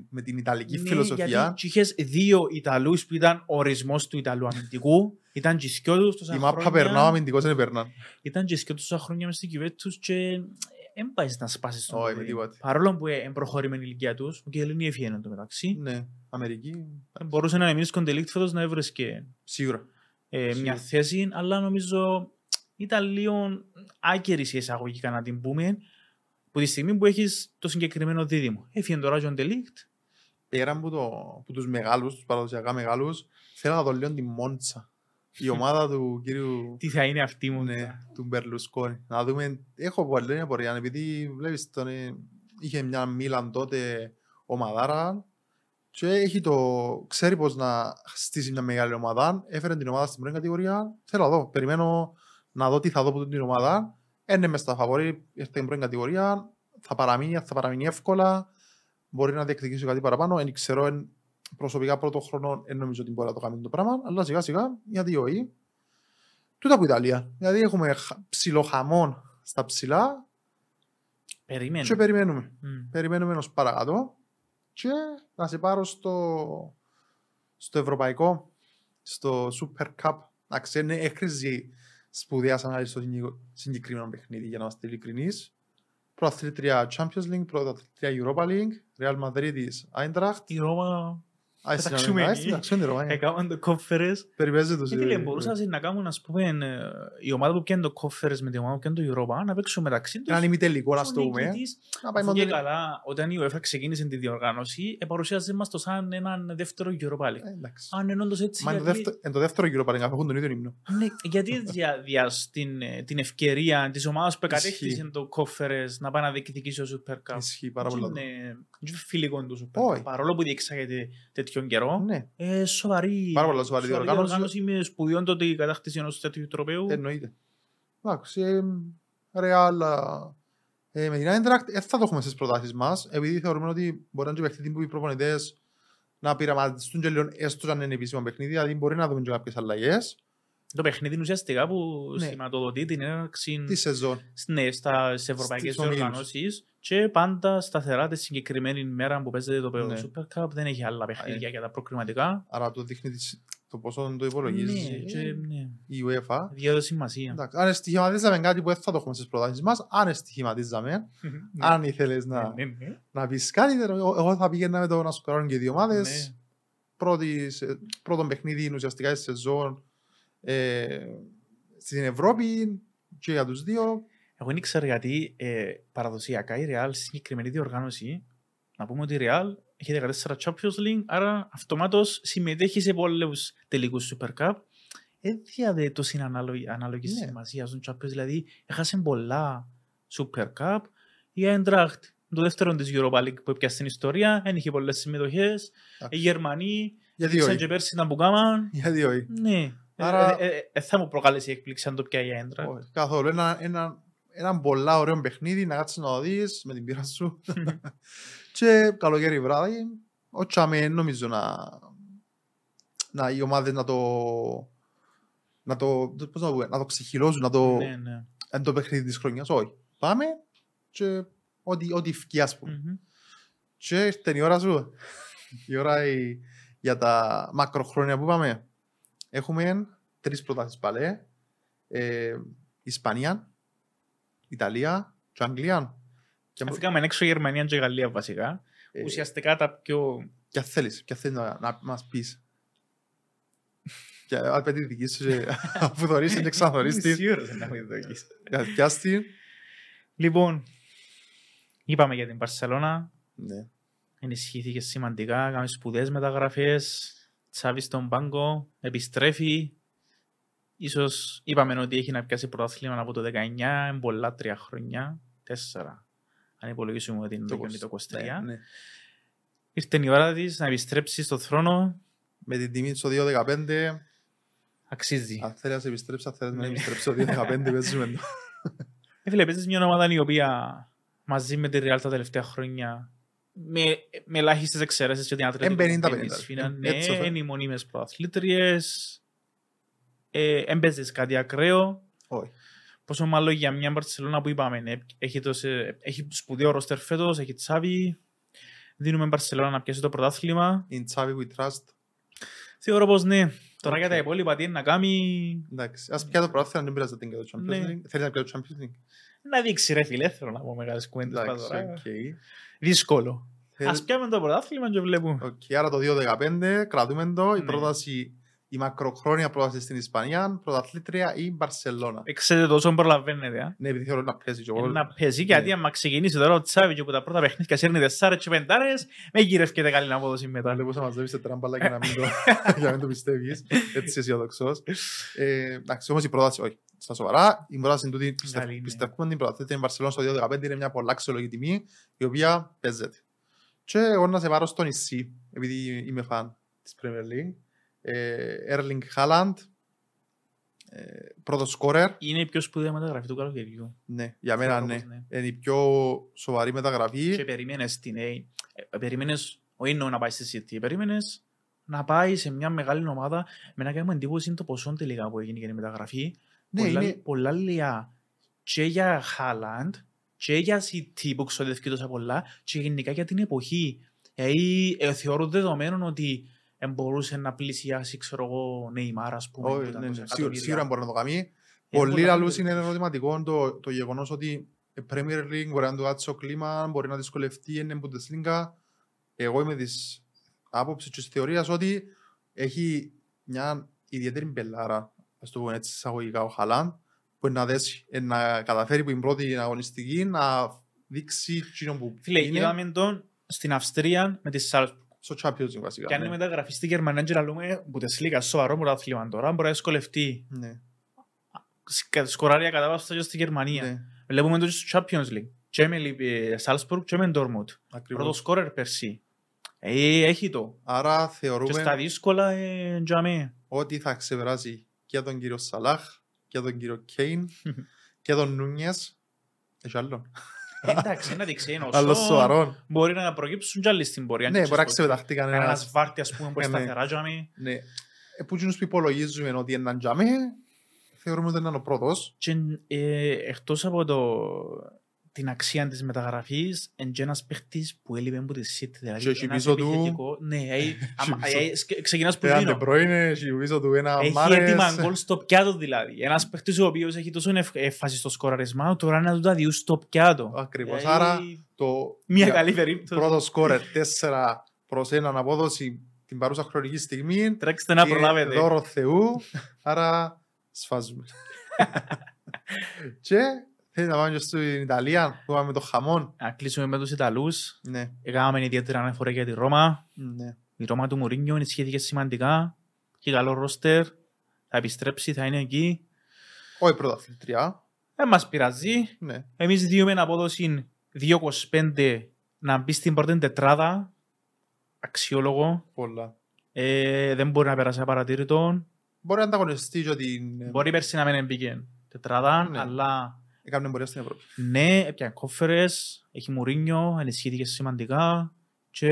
με την Ιταλική Ναι, φιλοσοφία. γιατί και είχες δύο Ιταλούς που ήταν ορισμός του Ιταλού αμυντικού, ήταν και οι σκιό τους τόσα Η μάπα χρόνια. περνά, ο αμυντικός δεν περνά. ήταν και σκέτος τόσα χρόνια μες στην Juventus και δεν πάει να σπάσει στον Όχι, πόδι. με τίποτε. Παρόλο που είναι προχωρημένη η ηλικία τους, ο Κιελίνη έφυγε εν τω μεταξύ, Ναι, Αμερική, μπορούσε να μείνει κοντελίκτ φέτος να έβρεσκε σίγουρα. ε, μια Σίγουρα. θέση, αλλά νομίζω ήταν λίγο άκερη η εισαγωγικά να την πούμε, που τη στιγμή που έχεις το συγκεκριμένο δίδυμο. Έφυγε τώρα ο Ντελίκτ, Πέρα από, το, από τους μεγάλους, τους παραδοσιακά μεγάλους, θέλω να δω λίγο τη Μόντσα. Η ομάδα του κύριου τι θα είναι αυτή μου. ναι, του Μπερλουσκόνη. Να δούμε, έχω πολύ απορία, επειδή βλέπεις τον, ε, είχε μια Μίλαν τότε ομαδάρα και έχει το, ξέρει πώς να στήσει μια μεγάλη ομάδα. Έφερε την ομάδα στην πρώτη κατηγορία. Θέλω να δω. Περιμένω, να δω τι θα δω από την ομάδα. Είναι μες στα φαβόρη, ήρθε στην πρώτη κατηγορία, θα παραμείνει, θα παραμείνει εύκολα, μπορεί να διεκδικήσει κάτι παραπάνω. Δεν ξέρω, εν, προσωπικά πρώτο χρόνο δεν νομίζω ότι μπορεί να το κάνει το πράγμα, αλλά σιγά σιγά, γιατί όχι. Τούτα από Ιταλία. Δηλαδή έχουμε χα- ψηλό χαμόν στα ψηλά Περιμένω. και περιμένουμε. Μμ. Περιμένουμε ως παρακάτω και να σε πάρω στο, στο ευρωπαϊκό, στο Super Cup. Εντάξει, είναι έκριζε σπουδαίας ανάλυσης στο συγκεκ- συγκεκριμένο παιχνίδι, για να είμαστε ειλικρινείς. Πρωταθλήτρια Champions League, πρωταθλήτρια Europa League, Real Madrid της Eintracht. Η Ρώμα Α, εσύ να μην Πεταξούμενη. πάει, πεταξούμενη, ρε, μάνα. έκαναν το κόφερες. Περιπέζε τους, Και ε, φίλε, μπορούσαν να κάνουν, ας πούμε, ε, η ομάδα που πιάνει το κόφερες με την ομάδα που πιάνει το Europa να παίξουν μεταξύ τους. Έναν ημιτελικό, να Ο το πούμε. νικητής, Να πάει αφού μόνο και το- καλά, όταν η UEFA ξεκίνησε τη διοργάνωση, ε, παρουσίαζε μας το σαν έναν δεύτερο Europa League. Ε, εντάξει. Αν είναι όντως έτσι, Μα είναι το γιατί- δεύτερο- εν το δεύτερο γύρο παρέγγα, έχουν τον ίδιο ύμνο. Ναι, γιατί δια, διάς την, ε, την ευκαιρία της ομάδας που Ισχύει. κατέκτησε το κόφερες να πάει να διεκδικήσει ο Super Cup. Ισχύει πάρα πολύ. Είναι είναι φιλικό τους Super Όχι. Cup. Παρόλο που διεξάγεται τέτοιον καιρό, Ναι, ε, σοβαρή, Πάρα πολύ σοβαρή διοργάνωση. με σπουδιόν τότε η κατάκτηση ενός τέτοιου τροπέου. εννοείται. Εντάξει, ε, Ρεάλ ε, με την Eintracht δεν θα το έχουμε στις προτάσεις μας, επειδή θεωρούμε ότι μπορεί να είναι και παιχνίδι που οι προπονητές να πειραματιστούν και λίγο έστω και αν είναι επίσημα παιχνίδι, δηλαδή μπορεί να δούμε και κάποιες αλλαγές Το παιχνίδι είναι ουσιαστικά που Ναι. σηματοδοτεί την έναρξη τη σεζόν. ναι, στα, στις ευρωπαϊκές Στις ομίλους. διοργανώσεις και πάντα σταθερά τη συγκεκριμένη μέρα που παίζεται το Ναι. Super Cup δεν έχει άλλα παιχνίδια για τα προκριματικά. Άρα το δείχνει τις- το πόσο το Ναι, υπολογίζει και, ναι. η UEFA. Διέδωσε σημασία. Εντάξει, αν στοιχηματίζαμε κάτι που δεν θα το έχουμε στις προτάσεις μας, αν στοιχηματίζαμε, Ναι. αν ήθελες να, Ναι, ναι, ναι. να πεις κάτι, εγώ εγώ θα πήγαινα με το να σκοράρουν και οι δύο ομάδες. Ναι. πρώτη, σε- πρώτον παιχνίδι είναι ουσιαστικά στη σεζόν ε, στην Ευρώπη και για τους δύο. Εγώ δεν ξέρω γιατί ε, παραδοσιακά η Real στη συγκεκριμένη διοργάνωση να πούμε ότι η Real έχει 14 Champions League, άρα αυτομάτως συμμετέχει σε πολλούς τελικούς Super Cup. Δεν διαδέει τόση ανάλογη, ανάλογη Ναι. σημασία στον Champions, δηλαδή έχασε πολλά Super Cup. Η Eintracht, το δεύτερο της Europa League που έπιασε στην ιστορία, δεν είχε πολλές συμμετοχές. Οι Εντάξει. Γερμανοί, Γιατί ήξεραν όχι. και πέρσι να που κάμαν. Γιατί όχι. Ναι. Άρα- Ε, ε, ε, ε, θα μου προκάλεσε η έκπληξη αν το πιάει η Eintracht. Όχι, Καθόλου. Ένα, ένα, ένα πολλά ωραίο παιχνίδι να κάτσεις να το δεις με την πείρα σου. και καλοκαίρι βράδυ, ο Τσάμε νομίζω να, να οι ομάδες να το να το, το- πώς να, το πούμε, να το ξεχυλώσουν, να το, Ναι, ναι. εν το παιχνίδι της χρονιάς. Όχι. Πάμε και ό,τι, ό,τι φκεί ας πούμε. Μμμ. Και ήρθε η ώρα σου. η ώρα η- για τα μακροχρόνια που είπαμε. Έχουμε τρεις προτάσεις πάλι. Ε, Ισπανία, Ιταλία και Αγγλία. Και, Αφήκαμε έξω Γερμανία και Γαλλία βασικά. ε, Ουσιαστικά τα πιο. και αν θέλεις, και αν θέλεις να, να μας πεις. και αν πέτει δική σου, και αφού θωρείς την και ξαναθωρείς την, Μισή ώρα να μην δοκίσει. για- πιάσ' την. Λοιπόν, είπαμε για την Παρσελώνα. Ναι. Ενισχύθηκε σημαντικά. Κάναμε σπουδαίες μεταγραφές. Τσάβη στον πάγκο. Επιστρέφει. Ίσως είπαμε ότι έχει να πιάσει πρωτάθλημα από το 19, είναι πολλά τρία χρόνια. Τέσσερα. Αν υπολογίσουμε ότι είναι το, εικοσ- το 23. ναι, ναι. Ήρθε η ώρα της να επιστρέψεις στο θρόνο. Με την τιμή στο 2.15, Αξίζει. αν θέλεις να σε επιστρέψεις, αν θέλεις να Ναι. επιστρέψεις στο 2.15, παίζουμε το. Ε, φίλε, παίζεις μια ομάδα η οποία μαζί με τη Real τα τελευταία χρόνια με, με ελάχιστες εξαιρέσεις και την Ατλέτικο Εν 50-50. Ναι, Έτσι όσο- είναι οι μονίμες προαθλήτριες. Ε, εν παίζεις κάτι ακραίο; Όχι. Πόσο μάλλον για μια Μπαρσελόνα που είπαμε, ναι, έχει, το, σε- έχει σπουδαίο ρόστερ φέτος, έχει τσάβη. Δίνουμε Μπαρσελόνα να πιάσει το πρωτάθλημα. In Xavi we trust. Θεωρώ πως ναι. Τώρα για τα Οκ. υπόλοιπα τι είναι να κάνει... Εντάξει, ας πια το πρωτάθλημα, δεν πειράζει να την και το Champions Ναι. League. Θέλεις να πιάσει το Champions League. Να δείξει ρε φίλε, θέλω να πω μεγάλες κουβέντες Εντάξει, πάντα τώρα. οκ. Δύσκολο. Θέλεις- Ας πιάμε το πρωτάθλημα και βλέπουμε. Οκ, άρα το 2-15, κρατούμε το. Η Ναι. πρόταση, η μακροχρόνια πρόταση στην Ισπανία, πρωταθλήτρια ή Μπαρσελώνα. Ξέρετε τόσο προλαβαίνετε. α. Ναι, επειδή θέλω να παίζει και εγώ. Ε, Να παίζει γιατί Ναι. άμα ξεκινήσει τώρα ο Τσάβη και από τα πρώτα παιχνίδια σέρνει τεσσάρες και πεντάρες, με γυρεύκεται καλή απόδοση μετά. Βλέπω να μαζεύεις τετρά μπάλα για να μην το, για να μην το πιστεύεις. Έτσι αισιοδοξός. Ε, Εντάξει, όμως η πρόταση, όχι. Στα σοβαρά, η πρόταση είναι τούτη, πιστεύ- Καλή, ναι. πιστεύουμε την πρωταθλήτρια η Μπαρσελόνα στο 2-15 είναι μια πολλά αξιολογή τιμή, η οποία παίζεται. Και εγώ να σε πάρω στο νησί, επειδή είμαι φαν της Premier League. Ε, Erling Haaland, Ε, πρώτος σκόρερ. Είναι η πιο σπουδαία μεταγραφή του καλοκαιριού. Ναι, για μένα Θεωρώ ναι. πως ναι. Είναι η πιο σοβαρή μεταγραφή. Και περίμενες την A. Ε, περίμενες, όχι εννοώ να πάει στη City, περίμενες να πάει σε μια μεγάλη ομάδα με να κάνουμε εντύπωση είναι το ποσό τελικά που έγινε για τη μεταγραφή. Ναι, πολλά, είναι, πολλά λιά και για Χάλαντ και για City που ξοδεύει τόσα πολλά και γενικά για την εποχή. Δηλαδή, ε, θεωρώ δεδομένο ότι ε, μπορούσε να πλησιάσει, ξέρω εγώ, Νεϊμάρα, ας πούμε. όχι, που ήταν ναι, τόσα ναι, σίγουρα, εκατομμύρια. σίγουρα μπορεί να το κάνει. Είναι Πολλοί πολλά λαλούς καλύτερα. είναι ερωτηματικό το, το γεγονός ότι η Premier League μπορεί να του κάτσει το κλίμα, μπορεί να δυσκολευτεί, είναι Bundesliga. Εγώ είμαι της άποψης και της θεωρίας ότι έχει μια ιδιαίτερη μπελάρα, ας το πούμε έτσι εισαγωγικά ο Χαλάν, που είναι να, δέσει, ε, να καταφέρει που την πρώτη αγωνιστική να δείξει εκείνο που Φίλε, είναι είδαμε τον στην Αυστρία με τη Σάλσπουργκ. Στο Champions League βασικά. Και αν ναι. είναι μεταγραφή στη Γερμανία και λέμε που τη λίγα σοβαρό πρωτάθλημα τώρα, μπορεί να δυσκολευτεί. Ναι, Σκα- Σκοράρια κατάβαστα και στη Γερμανία. ναι, Βλέπουμε το και στο Champions League. Και με ε, Σάλσπουργκ και με Ντόρμουτ. Πρώτο ακριβώς. σκόρερ πέρσι. Ε, έχει το. Άρα Και θεωρούμε στα δύσκολα, ε, τζαμί. ότι θα ξεπεράσει και τον κύριο Σαλάχ και τον κύριο Κέιν και τον Νούνιες. Έχει άλλο. Εντάξει, να δείξει ένα Άλλος οσό. σοβαρό. Μπορεί να προκύψουν κι άλλοι στην πορεία. Ναι, αν μπορεί να ξέρεις ξεπεταχτεί πώς. Κανένας κανένας. βάρτη, ας πούμε, που Ε, ναι. σταθερά τζαμί. Ναι. Ε, Που εκείνους που υπολογίζουμε ότι είναι έναν τζαμί, θεωρούμε ότι είναι ο πρώτος. Και ε, εκτός από το, την αξία της μεταγραφής, είναι και ένας παίχτης που έλειπε από τη City. Δηλαδή, Και έχει ένας πίσω του- επιθετικό- Ναι, ε, άμα- πίσω- ε, σκε- ξεκινάς που Έναν δίνω. Ντεμπρόινε, έχει πίσω του ένα Έχει Μάρες. έτοιμα γκολ στο πιάτο δηλαδή. Ένας παίχτης ο οποίος έχει τόσο ευ- έφαση στο σκοραρισμά, τώρα να του τα διούν στο πιάτο. Ακριβώς. Δηλαδή, Άρα το Μια για- καλή περίπτωση. πρώτο σκόρερ 4 προς 1 απόδοση την παρούσα χρονική στιγμή. Τρέξτε να και προλάβετε. Δώρο Θεού. Άρα σφάζουμε. και θέλεις να πάμε και στην Ιταλία που πάμε το χαμόν. Να κλείσουμε με τους Ιταλούς. Ναι, Έκαναμε ιδιαίτερα αναφορά για τη Ρώμα. ναι. Η Ρώμα του Μουρίνιο ενισχύθηκε σημαντικά. Και καλό ρόστερ. Θα επιστρέψει, θα είναι εκεί. Όχι πρωταθλητριά. Δεν μας πειράζει. Ναι. Εμείς διούμε απόδοση 2,25 να μπει στην πρώτη τετράδα. Αξιόλογο. Πολλά. Ε, δεν μπορεί να περάσει απαρατήρητο. Μπορεί να ανταγωνιστεί και την... Μπορεί πέρσι να μην μπήκε τετράδα, Ναι. αλλά Έκανε πορεία στην Ευρώπη. ναι, έπιανε κόφερες, έχει Μουρίνιο, ενισχύθηκε σημαντικά και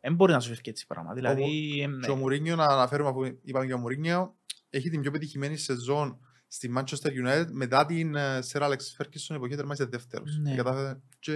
δεν μπορεί να σου φεύγει έτσι πράγμα. Δηλαδή, ε, Και ο Μουρίνιο, να αναφέρουμε αφού είπαμε για ο Μουρίνιο, έχει την πιο πετυχημένη σεζόν στη Manchester United μετά την ε, Sir Alex Ferguson εποχή τερμάτισε δεύτερος. Ναι. Κατάφερε- Και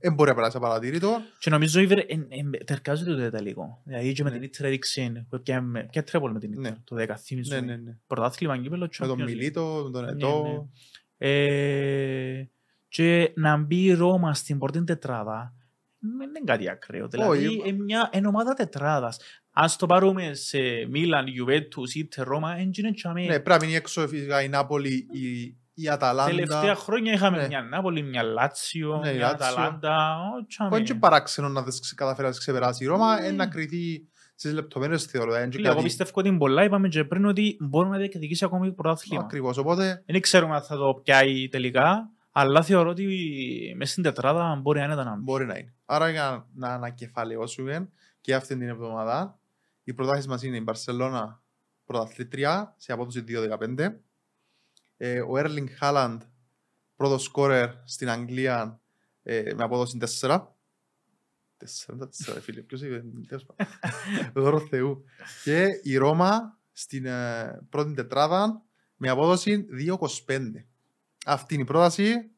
δεν μπορεί να περάσει απαρατήρητο. και νομίζω ότι τερκάζεται το Ιταλικό. Δηλαδή και με την Ήτρα έδειξε που έπιανε ποια τρέπολ με την Ήτρα, Ναι. το 10 θυμίζω. Ναι, ναι, ναι. Πρωτάθλημα, κύπελλο, Με τον Champions League. Μιλίτο, με τον Ναι, Ετώ. ναι. Ε, και να μπει η Ρώμα στην πρώτη τετράδα δεν είναι κάτι ακραίο. Δηλαδή Όχι. είναι μια είναι ομάδα τετράδας. Αν το πάρουμε σε Μίλαν, Γιουβέντους, Είτε Ρώμα, δεν είναι τσάμε. Ναι, πρέπει να μείνει έξω φυσικά η Νάπολη, η, η Αταλάντα. Τελευταία χρόνια είχαμε Ναι. μια Νάπολη, μια Λάτσιο, Ναι, η μια Λάτσιο. Αταλάντα. ω, τσάμε. Όχι και παράξενο να δεις καταφέρει να ξεπεράσει η Ρώμα, Ναι. είναι να κριθεί στις λεπτομέρειες θεωρώ. δεν είναι και Φίλε, Εγώ κάτι- πιστεύω ότι είναι πολλά. Είπαμε και πριν ότι μπορεί να διεκδικήσει ακόμη πρωτάθλημα. Ακριβώς, οπότε Δεν ξέρουμε αν θα το πιάει τελικά, αλλά θεωρώ ότι μέσα στην τετράδα μπορεί να είναι τα να μπει. μπορεί να είναι. Άρα για να ανακεφαλαιώσουμε και αυτή την εβδομάδα, οι προτάσεις μας είναι η Μπαρσελώνα πρωταθλήτρια σε απόδοση 2-15. Ε, ο Έρλινγκ Χάλαντ πρώτος σκόρερ στην Αγγλία ε, με απόδοση 4. 4, φίλε, ποιος είπε, τέλος πάντων. Δώρο Θεού. Και η Ρώμα στην ε, πρώτη τετράδα με απόδοση 2-25. Αυτή είναι η πρόταση.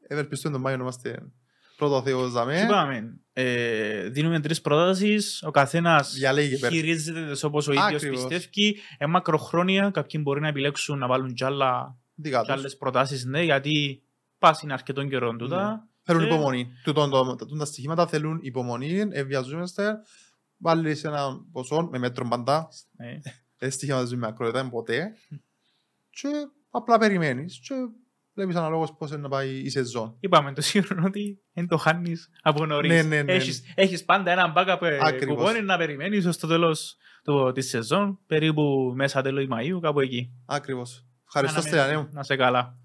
Ευελπιστούμε τον Μάιο να είμαστε πρώτο Θεό Τι Ζαμέ. είπαμε, ε, δίνουμε τρεις προτάσεις, ο καθένας Διαλέγει πέρα. χειρίζεται τις όπως ο ίδιος Ακριβώς. πιστεύει. Ε, μακροχρόνια, κάποιοι μπορεί να επιλέξουν να βάλουν κι, άλλα, Δικά κι τους. άλλες προτάσεις, ναι, γιατί πας είναι αρκετών καιρών τούτα. Θέλουν Και- υπομονή. Τούτον το- το- Τα στοιχήματα θέλουν υπομονή, ευβιαζόμαστε. Βάλει σε ένα ποσό με μέτρο παντά. Ε, Δεν στοιχήματα δεν με ακρότητα ποτέ. Και απλά περιμένεις και βλέπεις αναλόγως πώς είναι να πάει η σεζόν. είπαμε το σίγουρο ότι δεν το χάνεις από νωρίς. Ναι, ναι, ναι. Έχεις, έχεις πάντα ένα backup ε, Ακριβώς. κουπόνι να περιμένεις ως το τέλος του, της σεζόν, περίπου μέσα τέλος Μαΐου, κάπου εκεί. Ακριβώς. Ευχαριστώ Αναμένω. Στελιανέου. Να σε καλά.